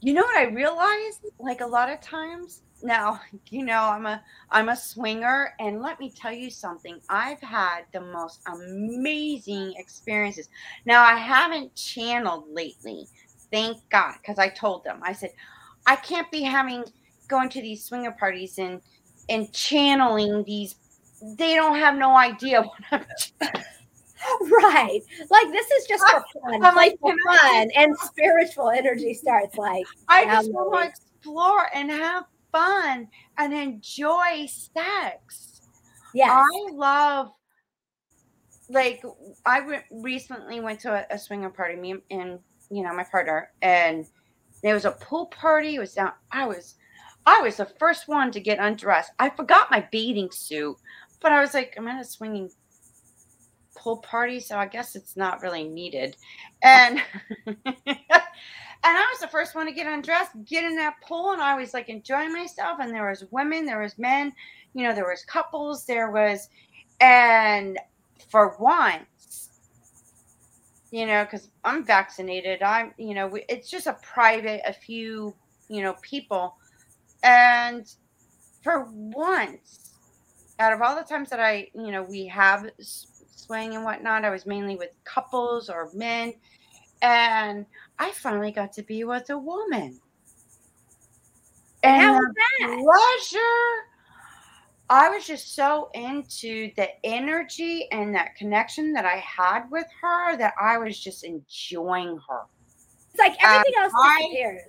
You know what I realized? Like a lot of times now, you know, I'm a I'm a swinger, and let me tell you something. I've had the most amazing experiences. Now I haven't channeled lately, thank God, because I told them I said I can't be having going to these swinger parties and and channeling these. They don't have no idea what I'm. doing. Right. Like this is just for fun. I'm like, I fun and spiritual energy starts like I just want to explore and have fun and enjoy sex. Yeah. I love, like, I re- recently went to a, a swinger party, me and- and, you know, my partner, and there was a pool party. It was down, I was, I was the first one to get undressed. I forgot my bathing suit, but I was like, I'm at a swinging pool party, so I guess it's not really needed. And, and I was the first one to get undressed, get in that pool, and I was like enjoying myself. And there was women, there was men, you know, there was couples, there was, and for once, you know, because I'm vaccinated, I'm, you know, it's just a private, a few, you know, people, and for once, out of all the times that I, you know, we have s- swing and whatnot, I was mainly with couples or men, and I finally got to be with a woman. And how was that? pleasure. I was just so into the energy and that connection that I had with her that I was just enjoying her. It's like everything else I- disappears.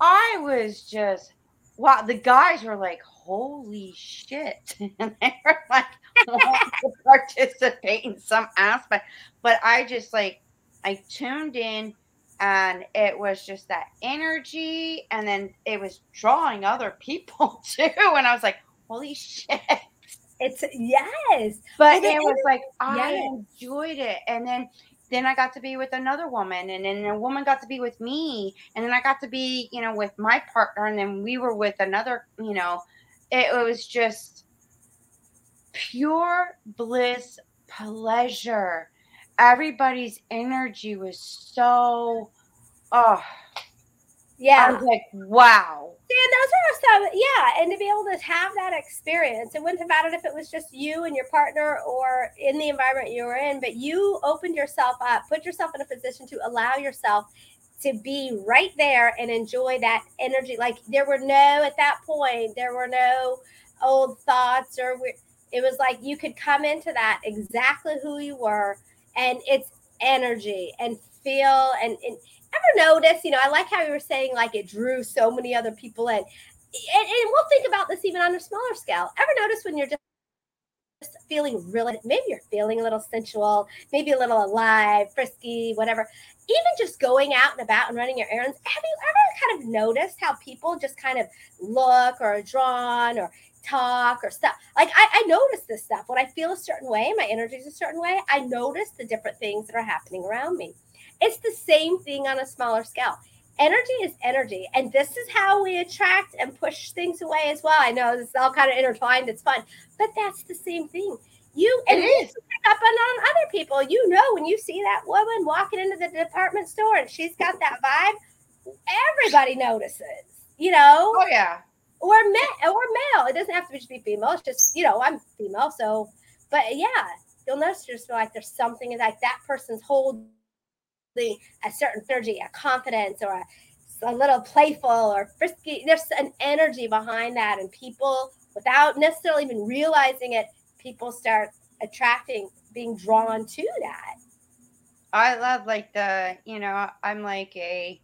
I was just wow. The guys were like, "Holy shit!" and they were like wanting to participate in some aspect. But I just like I tuned in, and it was just that energy, and then it was drawing other people too. And I was like, "Holy shit!" It's yes. But Well, it was like I yes. enjoyed it, and then then I got to be with another woman, and then a woman got to be with me, and then I got to be, you know, with my partner, and then we were with another, you know, it, was just pure bliss, pleasure, everybody's energy was so oh Yeah. I was like, wow. And those are some, yeah, and to be able to have that experience, it wouldn't have mattered if it was just you and your partner or in the environment you were in, but you opened yourself up, put yourself in a position to allow yourself to be right there and enjoy that energy. Like there were no, at that point, there were no old thoughts or it was like you could come into that exactly who you were and it's energy and feel and, and ever notice, you know, I like how you were saying like it drew so many other people in. And, and we'll think about this even on a smaller scale. Ever notice when you're just feeling really, maybe you're feeling a little sensual, maybe a little alive, frisky, whatever. Even just going out and about and running your errands, have you ever kind of noticed how people just kind of look or are drawn or talk or stuff? Like I, I notice this stuff when I feel a certain way, my energy is a certain way. I notice the different things that are happening around me. It's the same thing on a smaller scale. Energy is energy. And this is how we attract and push things away as well. I know it's all kind of intertwined. It's fun, but that's the same thing. You and It you is. pick up on, on other people. You know, when you see that woman walking into the department store and she's got that vibe, everybody notices, you know, Oh yeah. or male or male. It doesn't have to just be female. It's just, you know, I'm female. So, but yeah, you'll notice just like there's something like that person's a certain energy, a confidence, or a, a little playful or frisky. There's an energy behind that, and people, without necessarily even realizing it, people start attracting, being drawn to that. I love like the, you know, I'm like a,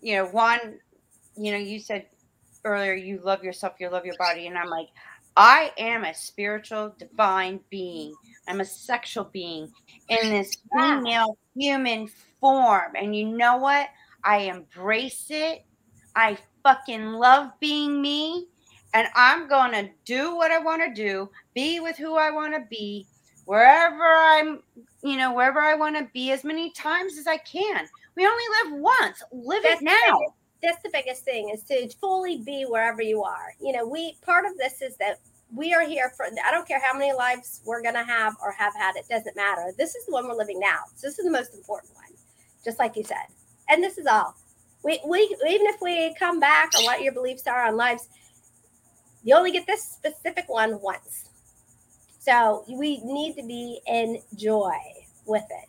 you know, one, you know, you said earlier you love yourself, you love your body, and I'm like, I am a spiritual divine being. I'm a sexual being in this female human form. And you know what? I embrace it. I fucking love being me. And I'm going to do what I want to do, be with who I want to be, wherever I'm, you know, wherever I want to be as many times as I can. We only live once. Live That's it now. That's the biggest thing is to fully be wherever you are. You know, we part of this is that we are here for I don't care how many lives we're gonna have or have had, it doesn't matter. This is the one we're living now. So this is the most important one, just like you said. And this is all. We, we even if we come back or what your beliefs are on lives, you only get this specific one once. So we need to be in joy with it.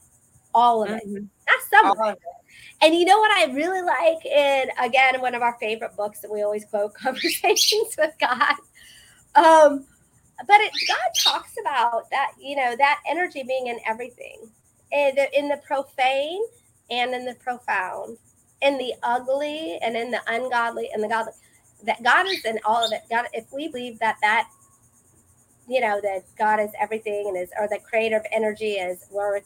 All of it. Mhm. Not some All of it. And you know what I really like in again one of our favorite books that we always quote, Conversations with God. Um, but it, God talks about that, you know, that energy being in everything, in the, in the profane and in the profound, in the ugly and in the ungodly and the godly. That God is in all of it. God, if we believe that that, you know, that God is everything and is, or the creator of energy is, we're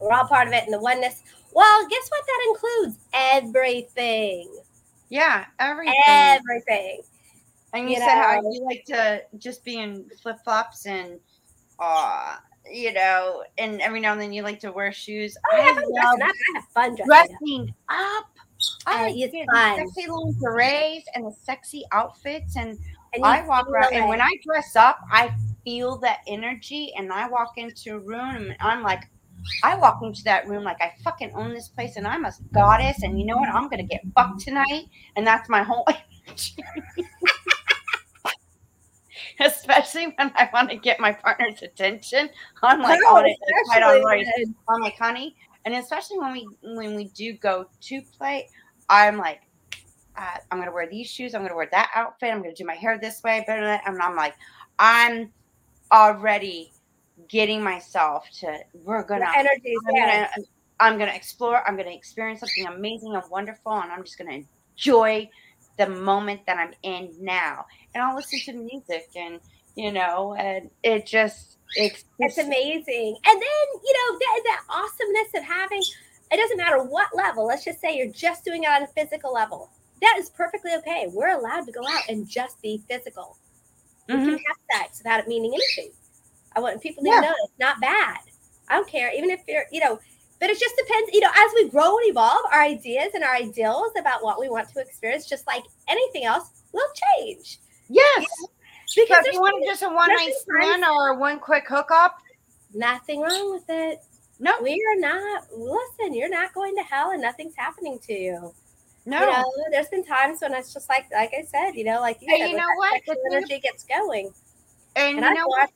we're all part of it, and the oneness. Well, guess what? That includes everything. Yeah, everything. Everything. And you you said how you like to just be in flip flops and, uh, you know, and every now and then you like to wear shoes. Oh, I I'm dressing love up. I have fun dressing up. dressing up. Uh, I like getting fun. the sexy lingeries and the sexy outfits, and And I walk around. And when I dress up, I feel that energy, and I walk into a room, and I'm like. I walk into that room like I fucking own this place and I'm a goddess and you know what? I'm gonna get fucked tonight and that's my whole especially when I want to get my partner's attention. I'm like, Oh, oh, right on right. I'm like, honey, and especially when we when we do go to play, I'm like, uh, I'm gonna wear these shoes. I'm gonna wear that outfit. I'm gonna do my hair this way. Blah. And I'm like, I'm already getting myself to. We're gonna. energy I'm gonna, I'm gonna explore. I'm gonna experience something amazing and wonderful, and I'm just gonna enjoy the moment that I'm in now. And I'll listen to music, and you know, and it just it's It's amazing. And then, you know, that, that awesomeness of having, it doesn't matter what level, let's just say you're just doing it on a physical level. That is perfectly okay. We're allowed to go out and just be physical. We Mhm. can have sex without it meaning anything. I want people to Yeah. know it's not bad. I don't care, even if you're, you know, but it just depends, you know, as we grow and evolve, our ideas and our ideals about what we want to experience, just like anything else, will change. Yes. Because So if you want to just a one night stand or one quick hookup, nothing wrong with it. No, we are not. Listen, you're not going to hell, and nothing's happening to you. no. You know, there's been times when it's just like, like I said, you know, like you And said, you know what? The energy gets going. and And you I've know what?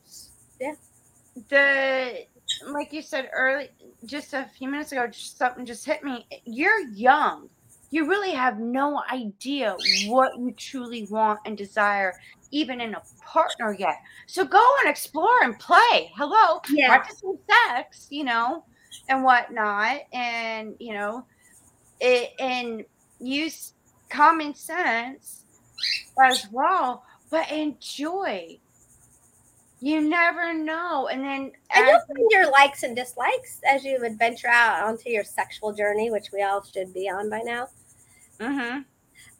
watched. the like you said early just a few minutes ago just something just hit me you're young you really have no idea what you truly want and desire even in a partner yet. So go and explore and play. Hello Yeah. practicing sex you know and whatnot. And you know it and use common sense as well but enjoy. You never know. And then And you'll find your likes and dislikes as you would venture out onto your sexual journey, which we all should be on by now. Mhm.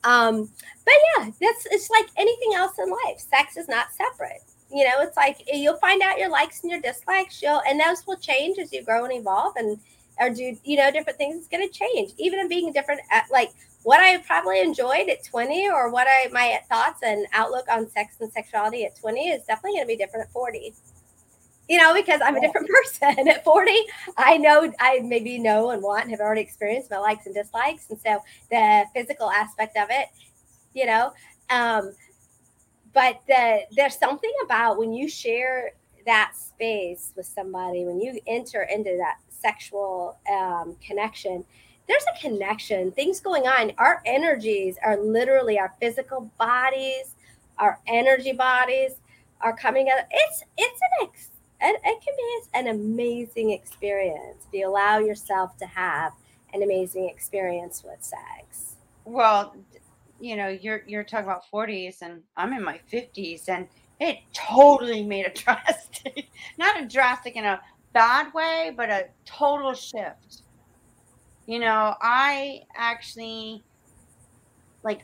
Um, but yeah, that's it's like anything else in life. Sex is not separate. You know, it's like you'll find out your likes and your dislikes. You'll and those will change as you grow and evolve and or do you know different things. It's going to change, even in being different. At, like what I probably enjoyed at twenty, or what I my thoughts and outlook on sex and sexuality at twenty is definitely going to be different at forty. You know, because I'm a different person at 40. I know I maybe know and want and have already experienced my likes and dislikes. And so the physical aspect of it, you know. Um, but the, there's something about when you share that space with somebody, when you enter into that sexual um, connection, there's a connection, things going on. Our energies are literally our physical bodies, our energy bodies are coming out. It's it's an ex, it, it can be an amazing experience if you allow yourself to have an amazing experience with sex. well you know you're you're talking about 40s and i'm in my 50s and it totally made a drastic not a drastic in a bad way but a total shift you know i actually like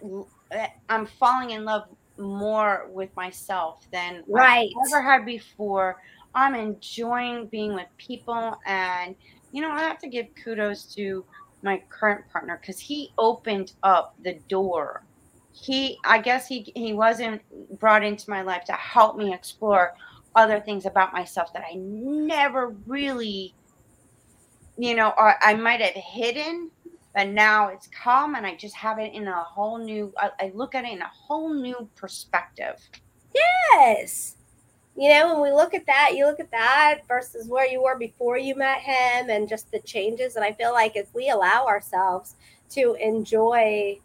eh, i'm falling in love more with myself than Right. I've ever had before i'm enjoying being with people and you know i have to give kudos to my current partner because he opened up the door he i guess he he wasn't brought into my life to help me explore other things about myself that i never really you know or i might have hidden but now it's come and i just have it in a whole new I, I look at it in a whole new perspective Yes. You know, when we look at that, you look at that versus where you were before you met him and just the changes. And I feel like if we allow ourselves to enjoy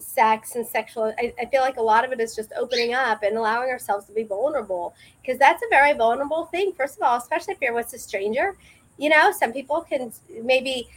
sex and sexual, I, I feel like a lot of it is just opening up and allowing ourselves to be vulnerable because that's a very vulnerable thing. First of all, especially if you're with a stranger, you know, some people can maybe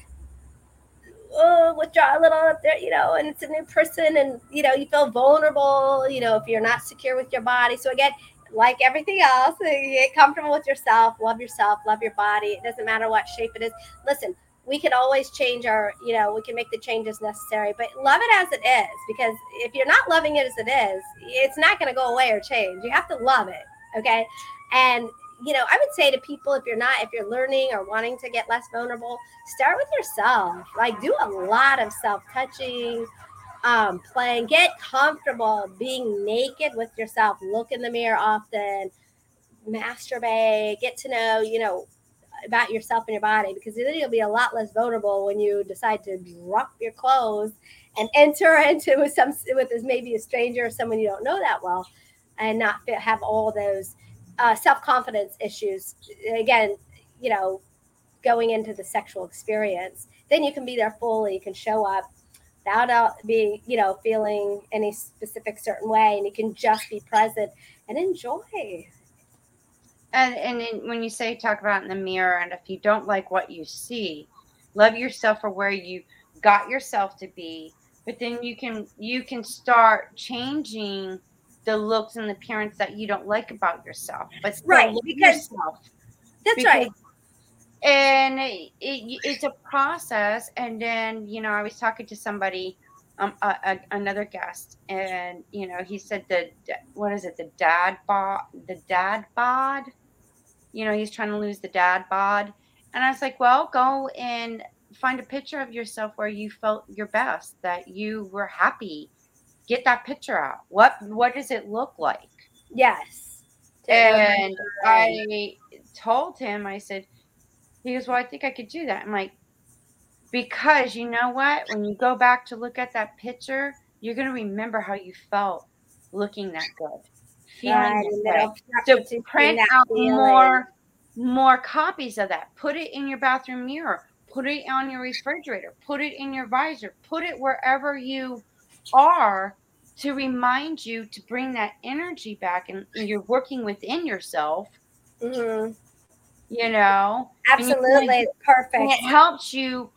oh, withdraw a little you know, and it's a new person and, you know, you feel vulnerable, you know, if you're not secure with your body. So, again, like everything else, uh, get comfortable with yourself, love yourself, love your body. It doesn't matter what shape it is. Listen, we can always change our, you know, we can make the changes necessary, but love it as it is because if you're not loving it as it is, it's not going to go away or change. You have to love it. Okay. And, you know, I would say to people if you're not, if you're learning or wanting to get less vulnerable, start with yourself. Like, do a lot of self touching, um, playing, get comfortable being naked with yourself, look in the mirror often, masturbate, get to know, you know, about yourself and your body because then you'll be a lot less vulnerable when you decide to drop your clothes and enter into with some with maybe a stranger or someone you don't know that well and not have all those uh, self-confidence issues. Again you know going into the sexual experience then you can be there fully you can show up without uh, being you know feeling any specific certain way and you can just be present and enjoy. And and then when you say talk about in the mirror and if you don't like what you see love yourself for where you got yourself to be but then you can you can start changing the looks and the appearance that you don't like about yourself but Right, because- yourself. That's Because- right and it, it, it's a process and then you know i was talking to somebody um a, a, another guest and you know he said the what is it the dad bod the dad bod? You know he's trying to lose the dad bod. And i was like well go and find a picture of yourself where you felt your best that you were happy. Get that picture out. What what does it look like? Yes. And I told him, I said, He goes, Well, I think I could do that. I'm like, Because you know what? When you go back to look at that picture, you're going to remember how you felt looking that good. Feeling Right, that. So print out feeling. more more copies of that. Put it in your bathroom mirror. Put it on your refrigerator. Put it in your visor. Put it wherever you are to remind you to bring that energy back and you're working within yourself, Mhm. You know. You Absolutely, perfect. And it helps you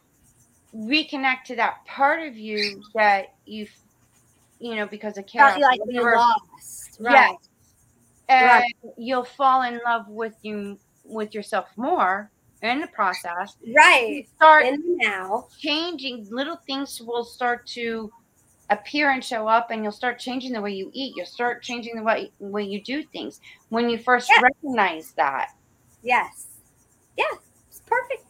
reconnect to that part of you that you you know, because of you like you whatever- lost. Right. and Right. you'll fall in love with you with yourself more in the process. You Right. start In now. changing little things will start to appear and show up and you'll start changing the way you eat you'll start changing the way, way you do things when you first Yeah. recognize that Yes. Yeah. It's perfect.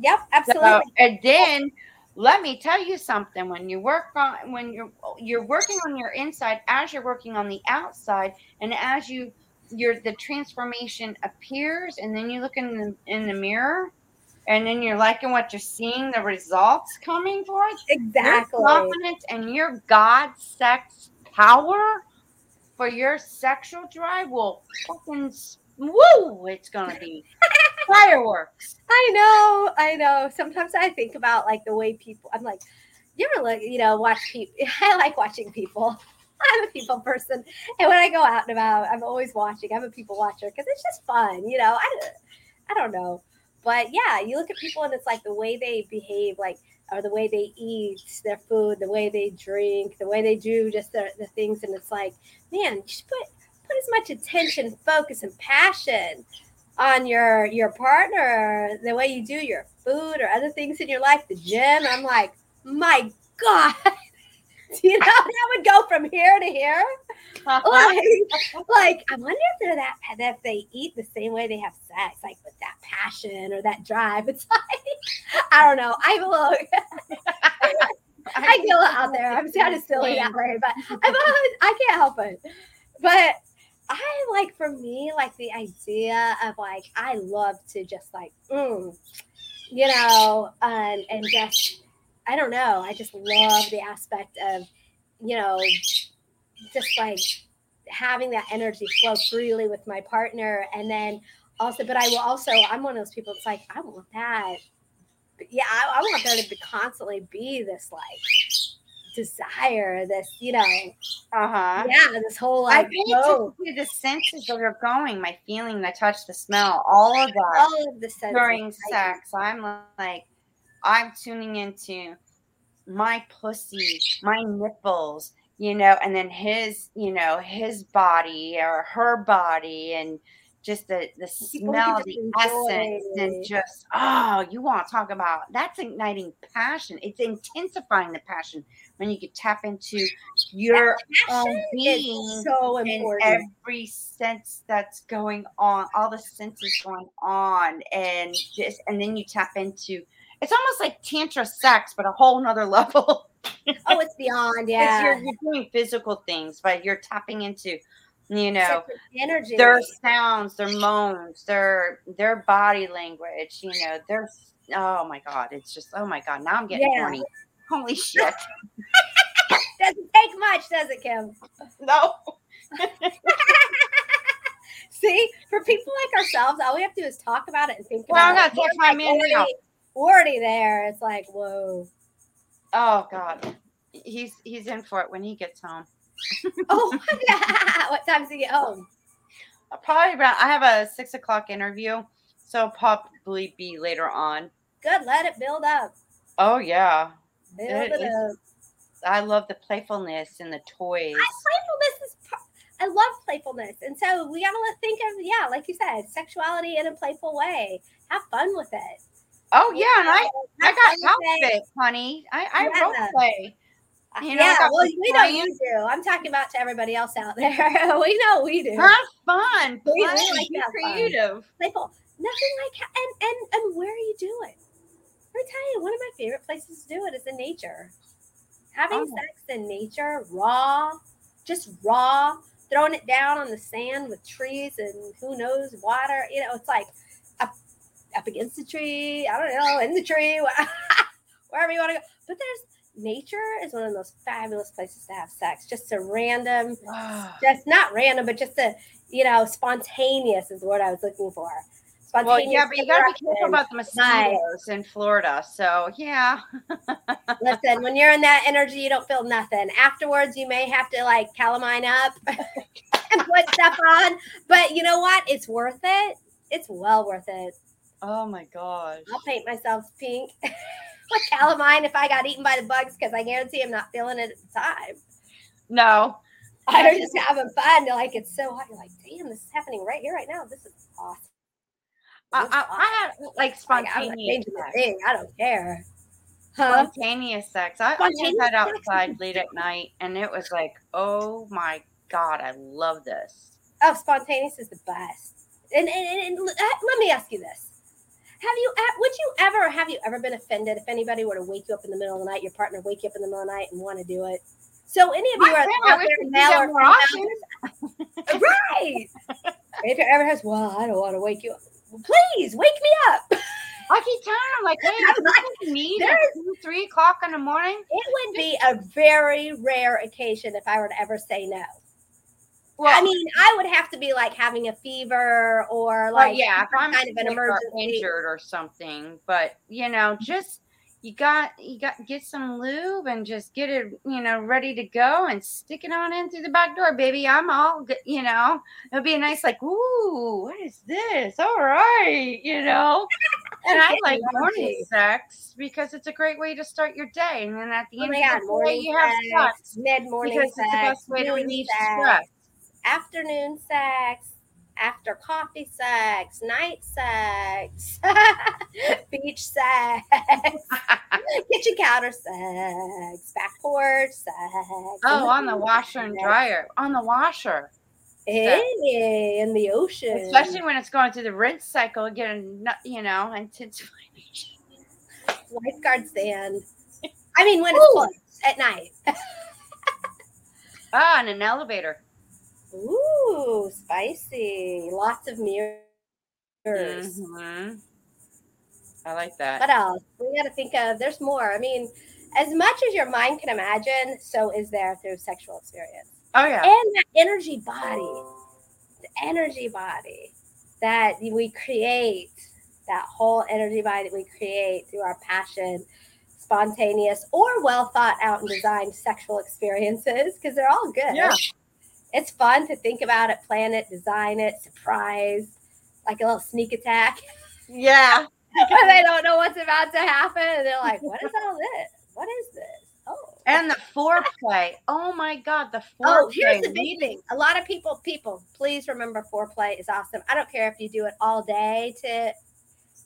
Yep. So, Absolutely. and then let me tell you something when you work on when you're you're working on your inside as you're working on the outside and as you your the transformation appears and then you look in the in the mirror and then you're liking what you're seeing the results coming forth exactly. your confidence and your god sex power for your sexual drive will fucking woo it's gonna be fireworks I know, I know. Sometimes I think about like the way people. I'm like, you ever look, you know, watch people. I like watching people. I'm a people person, and when I go out and about, I'm always watching. I'm a people watcher because it's just fun, you know. I, don't- I don't know, but yeah, you look at people and it's like the way they behave, like or the way they eat their food, the way they drink, the way they do just the, the things, and it's like, man, you should put put as much attention, focus, and passion on your your partner, the way you do your food or other things in your life, the gym. I'm like, my God. Do you know, that would go from here to here. Like, like I wonder if they're that if they eat the same way they have sex, like with that passion or that drive. It's like I don't know. I'm a little I get a little out there. I'm kind of silly that way, but I'm always, I can't help it. But I like for me, like the idea of like I love to just like, mm, you know, and and just I don't know. I just love the aspect of, you know, just like having that energy flow freely with my partner, and then also, but I will also. I'm one of those people. It's like I want that. Yeah, I, I want there to be constantly be this like desire, this you know, uh-huh yeah, this whole I like pay oh, attention to the senses that are going, my feeling, the touch, the smell, all of that all of the senses. during sex. I'm like, I'm tuning into my pussy, my nipples, you know, and then his, you know, his body or her body, and just the the smell, the just essence, and just oh, you want to talk about that's igniting passion. It's intensifying the passion when you can tap into your own being so and important. every sense that's going on, all the senses going on, and just and then you tap into it's almost like tantra sex, but a whole nother level. oh, it's beyond, yeah. you're, you're doing physical things, but you're tapping into, you know energy their sounds, their moans, their their body language, you know, their oh my god, it's just oh my god, now I'm getting Yeah. horny. Holy shit. Doesn't take much, does it, Kim? no. See, for people like ourselves, all we have to do is talk about it and think Well, I'm about it. text my We're man already, there. It's like, whoa. Oh god. He's he's in for it when he gets home. Oh, what time does he get home? Uh, probably around. I have a six o'clock interview, so probably be later on. Good, let it build up. Oh yeah, Build It it, up. I love the playfulness and the toys. playfulness is I love playfulness. And so we gotta think of yeah, like you said, sexuality in a playful way. Have fun with it. Oh yeah, and I I got it. outfit, honey. I I Yeah. role play. Uh, you know, yeah, well, we know you do. I'm talking about to everybody else out there. we know we do. Have fun. Play. Like be to fun. creative. Playful. Nothing like and and and where are you doing? Let me tell you, one of my favorite places to do it is in nature. Having Oh. sex in nature, raw, just raw, throwing it down on the sand with trees and who knows water. You know, it's like a, up against the tree. I don't know, in the tree, wherever you want to go. But there's nature is one of the most fabulous places to have sex. Just a random, just not random, but just a you know spontaneous is the word I was looking for. Well, yeah, but you got to be careful about the mosquitoes in Florida. So, yeah. Listen, when you're in that energy, you don't feel nothing. Afterwards, you may have to like calamine up and put stuff on. But you know what? It's worth it. It's well worth it. Oh my gosh. I'll paint myself pink with calamine if I got eaten by the bugs because I guarantee I'm not feeling it at the time. No. I'm just having fun. Like it's so hot. You're like, damn, this is happening right here, right now. This is awesome. I, I, I had like spontaneous like, sex. I don't care. Huh? Spontaneous sex. I, spontaneous I had outside late at night and it was like, oh my God, I love this. Oh, spontaneous is the best. And, and, and, and uh, let me ask you this. Have you, would you ever, have you ever been offended if anybody were to wake you up in the middle of the night, your partner wake you up in the middle of the night and want to do it? So any of you are out there male or female, right? if you ever has, well, I don't want to wake you up please wake me up. I keep telling him, like, hey, like, need two, three o'clock in the morning. It would be a very rare occasion if I were to ever say no. Well, I mean, I would have to be like having a fever or like well, yeah, if I'm kind of an emergency, injured or something. But you know, just you got you got get some lube and just get it you know ready to go and stick it on in through the back door baby. I'm all good you know it'll be a nice like ooh what is this? All right you know? And i like morning sex because it's a great way to start your day. And then at the oh end of the day you have sex mid-morning because sex, it's the best way to relieve stress. afternoon sex after coffee sex, night sex, beach sex, kitchen counter sex, back porch sex. Oh, on the washer and dryer. On the washer. Hey, in the ocean. Especially when it's going through the rinse cycle, getting, you know, intensifying. Lifeguard stand. I mean, when Ooh. it's closed at night. ah, in an elevator. Ooh, spicy. Lots of mirrors. Mm-hmm. I like that. What else? We got to think of, there's more. I mean, as much as your mind can imagine, so is there through sexual experience. Oh, yeah. And that energy body, the energy body that we create, that whole energy body that we create through our passion, spontaneous or well thought out and designed sexual experiences, because they're all good. Yeah it's fun to think about it, plan it, design it, surprise, like a little sneak attack. Yeah. Cuz they don't know what's about to happen. And they're like, what is all this? What is this? Oh. And the foreplay. Oh my God, the foreplay. Oh, here's the big thing. A lot of people, people, please remember foreplay is awesome. I don't care if you do it all day to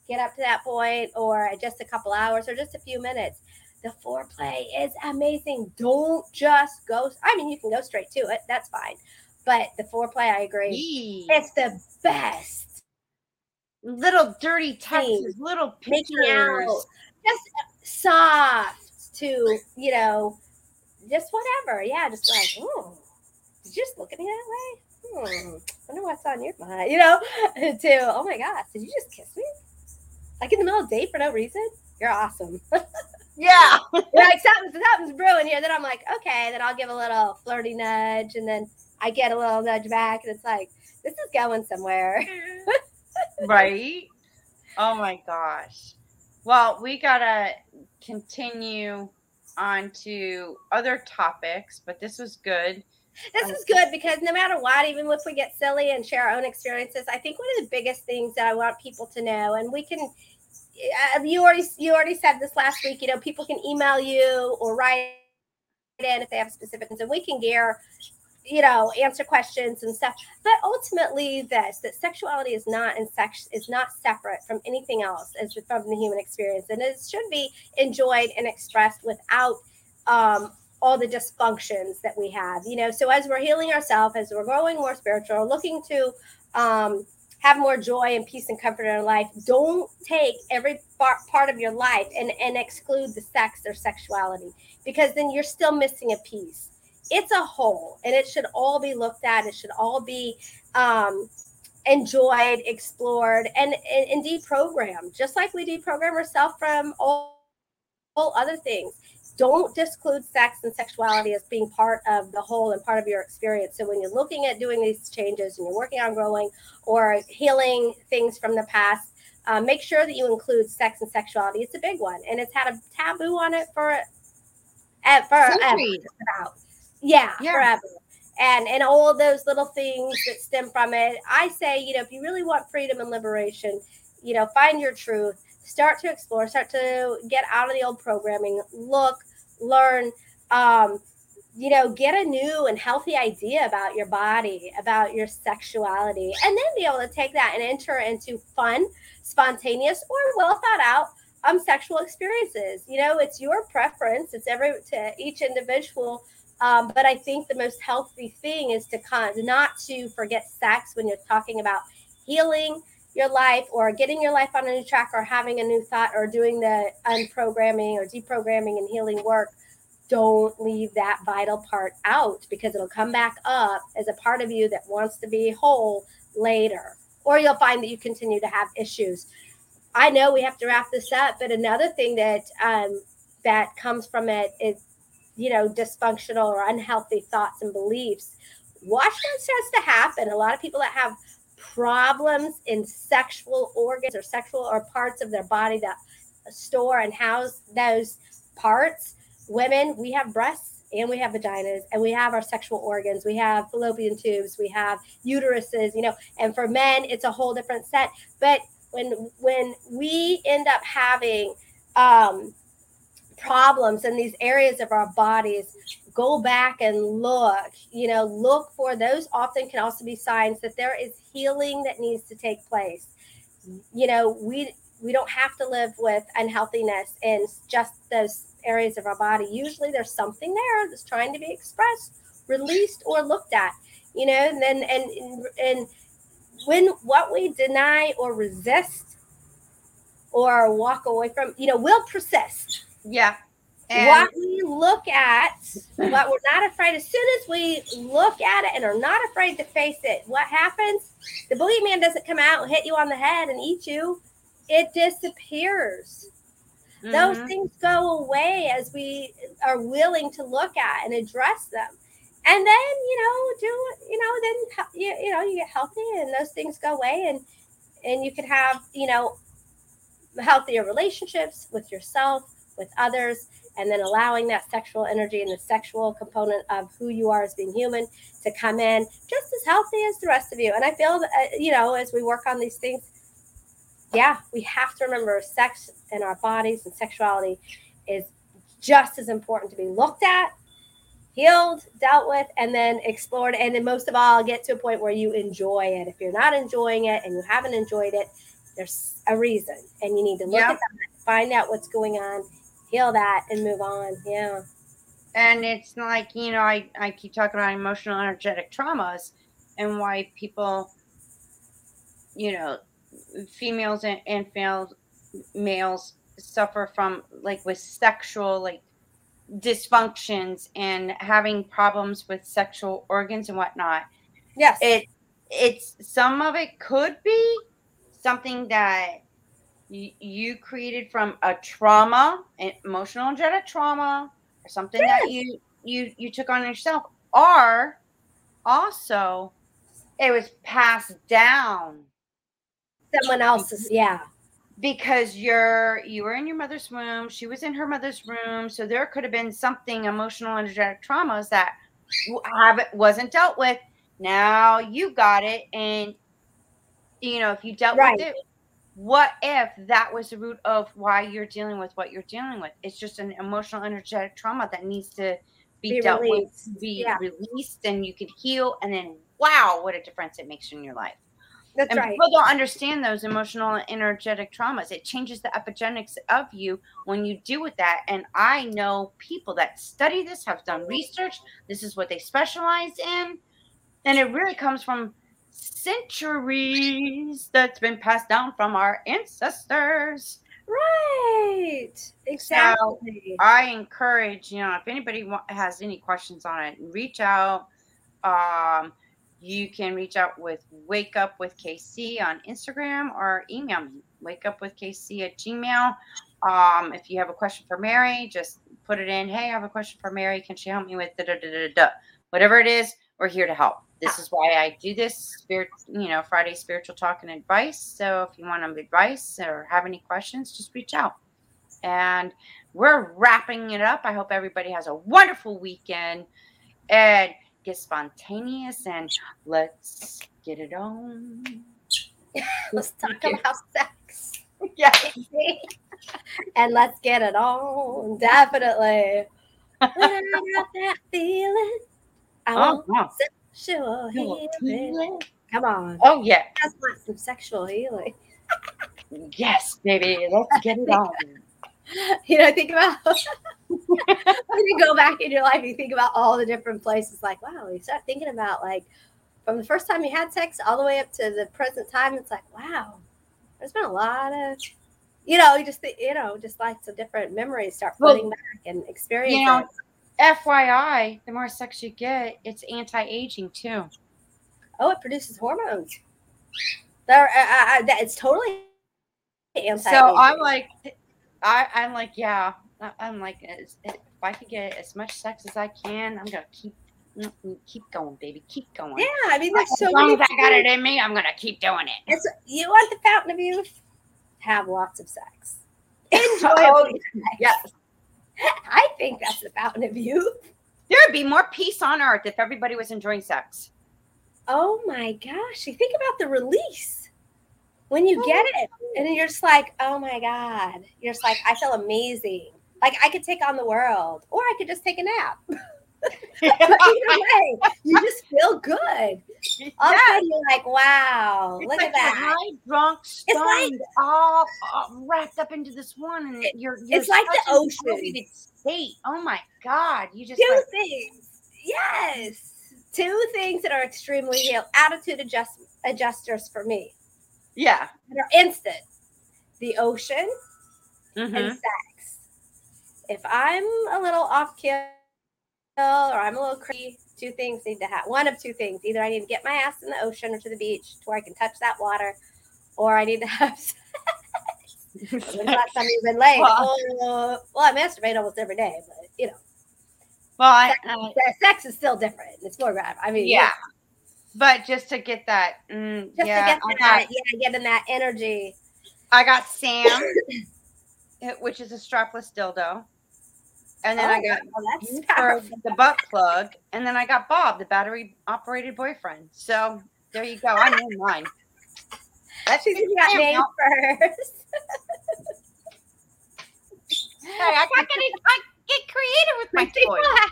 get up to that point or just a couple hours or just a few minutes. The foreplay is amazing. Don't just go. I mean, you can go straight to it. That's fine. But the foreplay, I agree. Yee. It's the best. Little dirty touches, little pictures. Out. Just soft to, you know, just whatever. Yeah, just like, oh, did you just look at me that way? Hmm, wonder what's on your mind, you know? to, oh my gosh, did you just kiss me? Like in the middle of the day for no reason? You're awesome. Yeah. like something's, something's brewing here. Then I'm like, okay. Then I'll give a little flirty nudge, and then I get a little nudge back, and it's like, this is going somewhere. right. Oh my gosh. Well, we gotta continue on to other topics, but this was good. This um, is good because no matter what, even if we get silly and share our own experiences, I think one of the biggest things that I want people to know, and we can you already you already said this last week. You know, people can email you or write in if they have specific and we can gear you know answer questions and stuff but ultimately this that sexuality is not in sex is not separate from anything else as from the human experience and it should be enjoyed and expressed without um, all the dysfunctions that we have you know so as we're healing ourselves as we're growing more spiritual looking to um, have more joy and peace and comfort in our life. Don't take every part of your life and, and exclude the sex or sexuality because then you're still missing a piece. It's a whole and it should all be looked at. It should all be um, enjoyed, explored, and, and, and deprogrammed, just like we deprogram ourselves from all, all other things. Don't disclude sex and sexuality as being part of the whole and part of your experience. So when you're looking at doing these changes and you're working on growing or healing things from the past, uh, make sure that you include sex and sexuality. It's a big one, and it's had a taboo on it for uh, forever. Yeah, yeah, forever and and all those little things that stem from it i say you know if you really want freedom and liberation you know find your truth start to explore start to get out of the old programming look learn um you know get a new and healthy idea about your body about your sexuality and then be able to take that and enter into fun spontaneous or well thought out um sexual experiences. You know it's your preference. It's every to each individual. Um, but I think the most healthy thing is to con- not to forget sex when you're talking about healing your life or getting your life on a new track or having a new thought or doing the unprogramming or deprogramming and healing work. Don't leave that vital part out because it'll come back up as a part of you that wants to be whole later. Or you'll find that you continue to have issues. I know we have to wrap this up, but another thing that um, that comes from it is you know, dysfunctional or unhealthy thoughts and beliefs, watch that starts to happen. A lot of people that have problems in sexual organs or sexual or parts of their body that store and house those parts. Women, we have breasts and we have vaginas and we have our sexual organs. We have fallopian tubes, we have uteruses, you know, and for men, it's a whole different set. But when when we end up having um, problems in these areas of our bodies go back and look you know look for those often can also be signs that there is healing that needs to take place. You know we we don't have to live with unhealthiness in just those areas of our body. Usually there's something there that's trying to be expressed released or looked at you know and then and and when what we deny or resist or walk away from you know will persist. Yeah. And what we look at, what we're not afraid, as soon as we look at it and are not afraid to face it, what happens? The bully man doesn't come out and hit you on the head and eat you, it disappears. Mm-hmm. Those things go away as we are willing to look at and address them. And then, you know, do, you know, then, you, you know, you get healthy and those things go away and, and you can have, you know, healthier relationships with yourself with others, and then allowing that sexual energy and the sexual component of who you are as being human to come in just as healthy as the rest of you. And I feel that, uh, you know, as we work on these things, yeah, we have to remember sex and our bodies and sexuality is just as important to be looked at, healed, dealt with, and then explored. And then most of all, get to a point where you enjoy it. If you're not enjoying it and you haven't enjoyed it, there's a reason. And you need to look yep. at that, find out what's going on, heal that and move on. Yeah. And it's like, you know, I, I keep talking about emotional energetic traumas and why people, you know, females and, and males, males suffer from like with sexual like dysfunctions and having problems with sexual organs and whatnot. Yes. It it's some of it could be something that you, created from a trauma, emotional energetic trauma, or something yes. that you you you took on yourself, or also it was passed down. Someone else's, yeah. Because you're you were in your mother's womb, she was in her mother's room, so there could have been something emotional energetic traumas that haven't wasn't dealt with. Now you got it, and you know if you dealt right. with it what if that was the root of why you're dealing with what you're dealing with? It's just an emotional, energetic trauma that needs to be, be dealt released. with, be yeah. released, and you can heal. And then, wow, what a difference it makes in your life. That's and right. People don't understand those emotional and energetic traumas. It changes the epigenetics of you when you deal with that. And I know people that study this, have done research. This is what they specialize in. And it really comes from centuries that's been passed down from our ancestors. Right. Exactly. So I encourage, you know, if anybody has any questions on it, reach out. Um, you can reach out with Wake Up with KC on Instagram or email me, wake up with KC at Gmail. Um, if you have a question for Mary, just put it in. Hey, I have a question for Mary. Can she help me with da da da da da? Whatever it is, we're here to help. This is why I do this spirit, you know, Friday spiritual talk and advice. So if you want some advice or have any questions, just reach out. And we're wrapping it up. I hope everybody has a wonderful weekend and get spontaneous and let's get it on. Let's talk about sex. Yes. and let's get it on. Definitely. when I got that feeling, I Oh, want wow. Sexual healing. Come on. Oh, yeah. That's want some sexual healing. Yes, baby. Let's get it on. You know, think about when you go back in your life, you think about all the different places. Like, wow, you start thinking about like from the first time you had sex all the way up to the present time. It's like, wow, there's been a lot of, you know, you just you know, just like some different memories start Well, back and experiences. You know, FYI, the more sex you get, it's anti aging too. oh, it produces hormones. There, I, I, that it's totally anti. So I'm like, I, I'm like, yeah. I'm like, if I could get as much sex as I can, I'm gonna keep, keep going, baby, keep going. yeah, I mean, there's as so long as I got it in me, I'm gonna keep doing it. It's, you want the fountain of youth? Have lots of sex. Enjoy Oh. Yes, I think that's the fountain of youth. there would be more peace on earth if everybody was enjoying sex. Oh my gosh. You think about the release when you get oh. it. And you're just like, oh my God. You're just like, I feel amazing. Like I could take on the world, or I could just take a nap. But either way, you just feel good. All of a sudden, you're like, wow, It's look like at that. High, drunk, It's like- all, all wrapped up into this one, and you're, you're it's like the ocean. state. Oh my god! You just Two like, things. Yes. Two things that are extremely heal attitude adjust adjusters for me yeah. that are instant. The ocean Mhm. and sex. If I'm a little off kill or I'm a little crazy, two things need to happen. One of two things. Either I need to get my ass in the ocean or to the beach to where I can touch that water, or I need to have sex. Last time you've been laid? Well- Oh, well, I masturbate almost every day, but you know, well, I, sex, uh, sex is still different. It's more grab. I mean, yeah. But just to get that, mm, just yeah, to get I got, that, yeah, getting that energy. I got Sam, which is a strapless dildo, and then I Oh, got well, for the butt plug, and then I got Bob, the battery operated boyfriend. So there you go. I know mine. That's She's got Sam named first. Hey, I got to get, I get creative with my toys.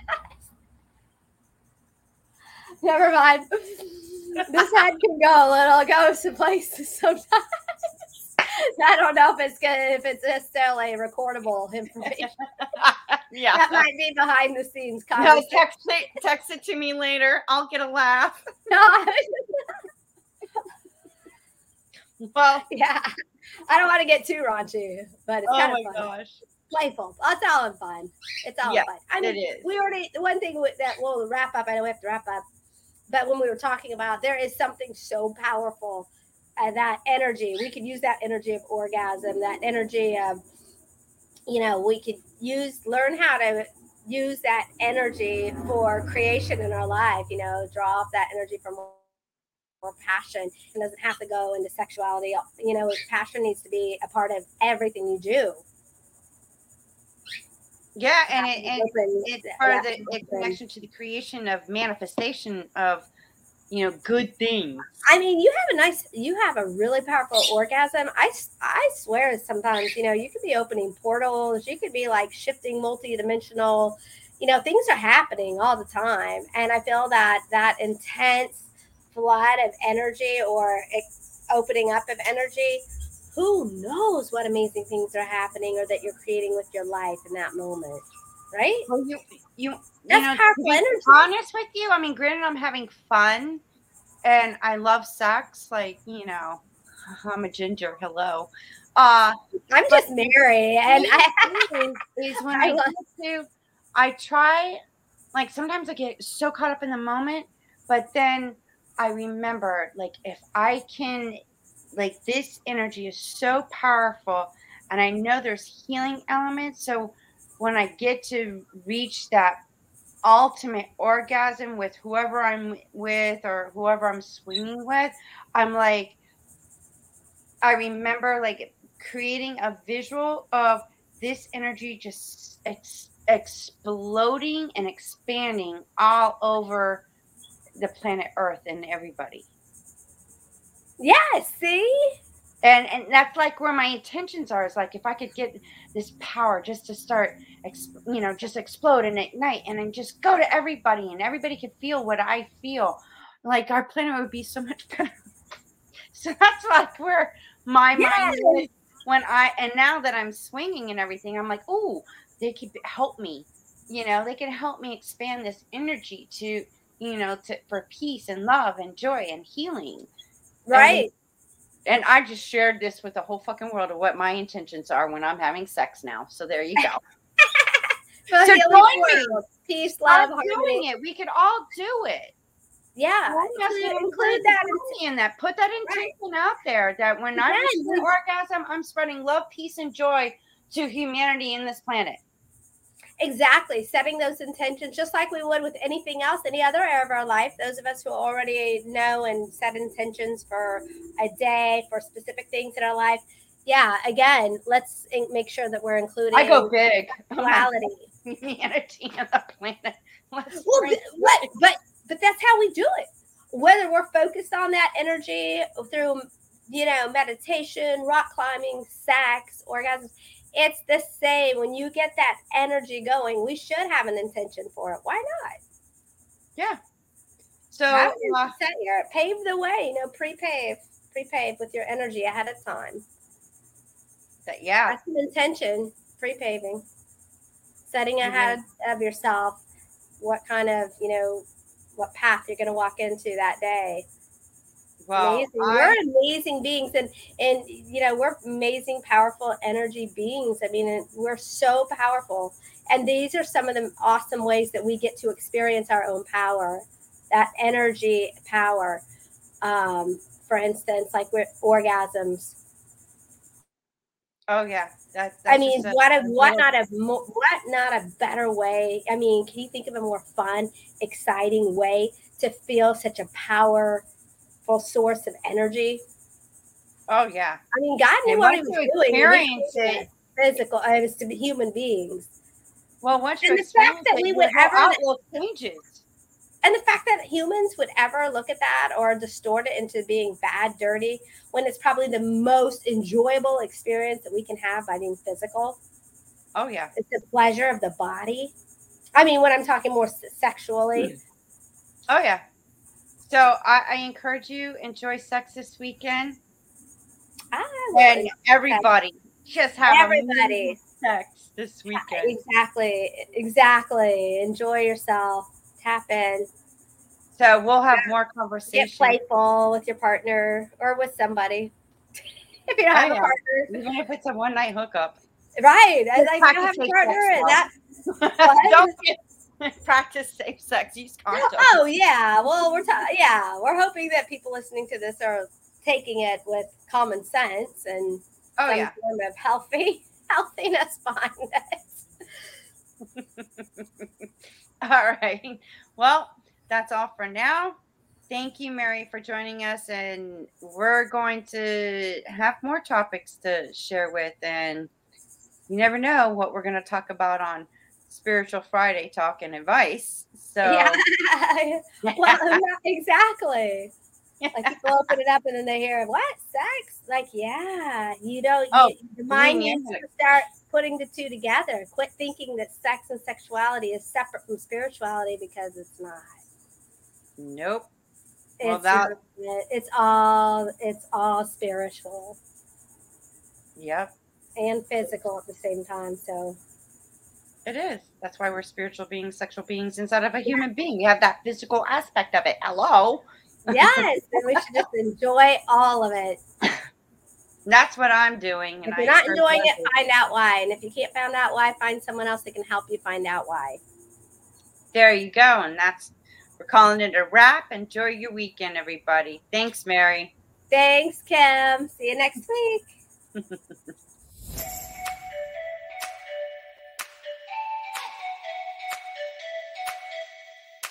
Never mind. This head can go a little, go to places sometimes. I don't know if it's good, if it's necessarily recordable information. yeah. That might be behind the scenes No, text it, text it to me later. I'll get a laugh. No. Well, yeah, I don't want to get too raunchy, but it's oh kind of fun, gosh. playful. It's all in fun. It's all Yeah, fun. I mean, it is. we already the one thing with that. Well, wrap up. I know we have to wrap up, but when we were talking about, there is something so powerful, and that energy. We could use that energy of orgasm. That energy of, you know, we could use learn how to use that energy for creation in our life. You know, draw off that energy from more, passion. It doesn't have to go into sexuality. You know, passion needs to be a part of everything you do. Yeah, and it, it's yeah, part of the, the connection to the creation of manifestation of, you know, good things. I mean, you have a nice, you have a really powerful orgasm. i i swear sometimes, you know, you could be opening portals, you could be like shifting multi-dimensional, you know, things are happening all the time. And I feel that that intense flood of energy or opening up of energy, who knows what amazing things are happening or that you're creating with your life in that moment, right? Well, you, you, That's you know, to powerful be energy. honest with you, I mean, granted, I'm having fun, and I love sex. Like, you know, I'm a ginger. Hello. Uh, I'm just Mary and I, is, is when I I love- to, I try, like sometimes I get so caught up in the moment, but then I remember like if I can like this energy is so powerful and I know there's healing elements. So when I get to reach that ultimate orgasm with whoever I'm with or whoever I'm swinging with, I'm like, I remember like creating a visual of this energy just ex- exploding and expanding all over the planet Earth and everybody. Yeah, see? And and that's like where my intentions are. Is like if I could get this power just to start, you know, just explode and ignite, and then just go to everybody, and everybody could feel what I feel. Like our planet would be so much better. so that's like where my Yes. mind is when I and now that I'm swinging and everything, I'm like, oh, they could help me. You know, they can help me expand this energy to, you know, to for peace and love and joy and healing. Right. And I just shared this with the whole fucking world of what my intentions are when I'm having sex now. So there you go. For So join me. Peace, love, I'm harmony. doing it. We could all do it. Yeah. Join us Include, and include that. in that. Put that intention out there that when I Yes. reach the orgasm, I'm spreading love, peace, and joy to humanity in this planet. Exactly. Setting those intentions, just like we would with anything else, any other area of our life. Those of us who already know and set intentions for a day, for specific things in our life. Yeah, again, let's make sure that we're including I go big. duality. humanity and the planet. Let's Well, th- what? But but that's how we do it. Whether we're focused on that energy through, you know, meditation, rock climbing, sex, orgasms, it's the same. When you get that energy going, we should have an intention for it. Why not? yeah. So uh, set your pave the way. You know, pre-pave, pre-pave with your energy ahead of time. that- yeah, That's an intention. Pre-paving, setting ahead of yourself. What kind of you know, what path you're going to walk into that day. Well, amazing. I- we're amazing beings, and and you know we're amazing, powerful energy beings. I mean, we're so powerful, and these are some of the awesome ways that we get to experience our own power, that energy power. Um, for instance, like with orgasms. oh yeah, that, I mean, what a what not a mo- what not a better way? I mean, can you think of a more fun, exciting way to feel such a powerful source of energy? Oh yeah, I mean, God knew And what He was doing. experience it- physical, was to be human beings, well once you And the fact that we would ever- outlook changes. and the fact that humans would ever look at that or distort it into being bad, dirty, when it's probably the most enjoyable experience that we can have by being physical. Oh yeah, It's the pleasure of the body. I mean, when I'm talking more sexually, oh yeah. So I, I encourage you enjoy sex this weekend, and everybody just have everybody. sex this weekend. Exactly, exactly. Enjoy yourself. Tap in. So we'll have more conversation. Get playful with your partner or with somebody. if you don't have a yeah. partner, even if it's a one night hookup. right? I like you don't have a partner, that. Don't get, practice safe sex. Use condoms. Oh yeah. Well, we're ta- yeah, we're hoping that people listening to this are taking it with common sense and Oh some yeah. form of healthy healthiness behind it. All right. Well, that's all for now. Thank you, Mary, for joining us. And we're going to have more topics to share with. And you never know what we're going to talk about on Spiritual Friday Talk and Advice. So, Yeah. well, exactly. Like people open it up and then they hear what sex? Like yeah, you don't. Oh, you, the mind needs to start putting the two together. Quit thinking that sex and sexuality is separate from spirituality because it's not. nope. It's Well, that- it's all it's all spiritual Yep. and physical at the same time. So It is. That's why we're spiritual beings, sexual beings inside of a human being. You have that physical aspect of it. Hello. yes, and we should just enjoy all of it. That's what I'm doing. And If you're not enjoying it, others. find out why. And if you can't find out why, find someone else that can help you find out why. there you go. And that's We're calling it a wrap. Enjoy your weekend, everybody. Thanks, Mary. Thanks, Kim. See you next week.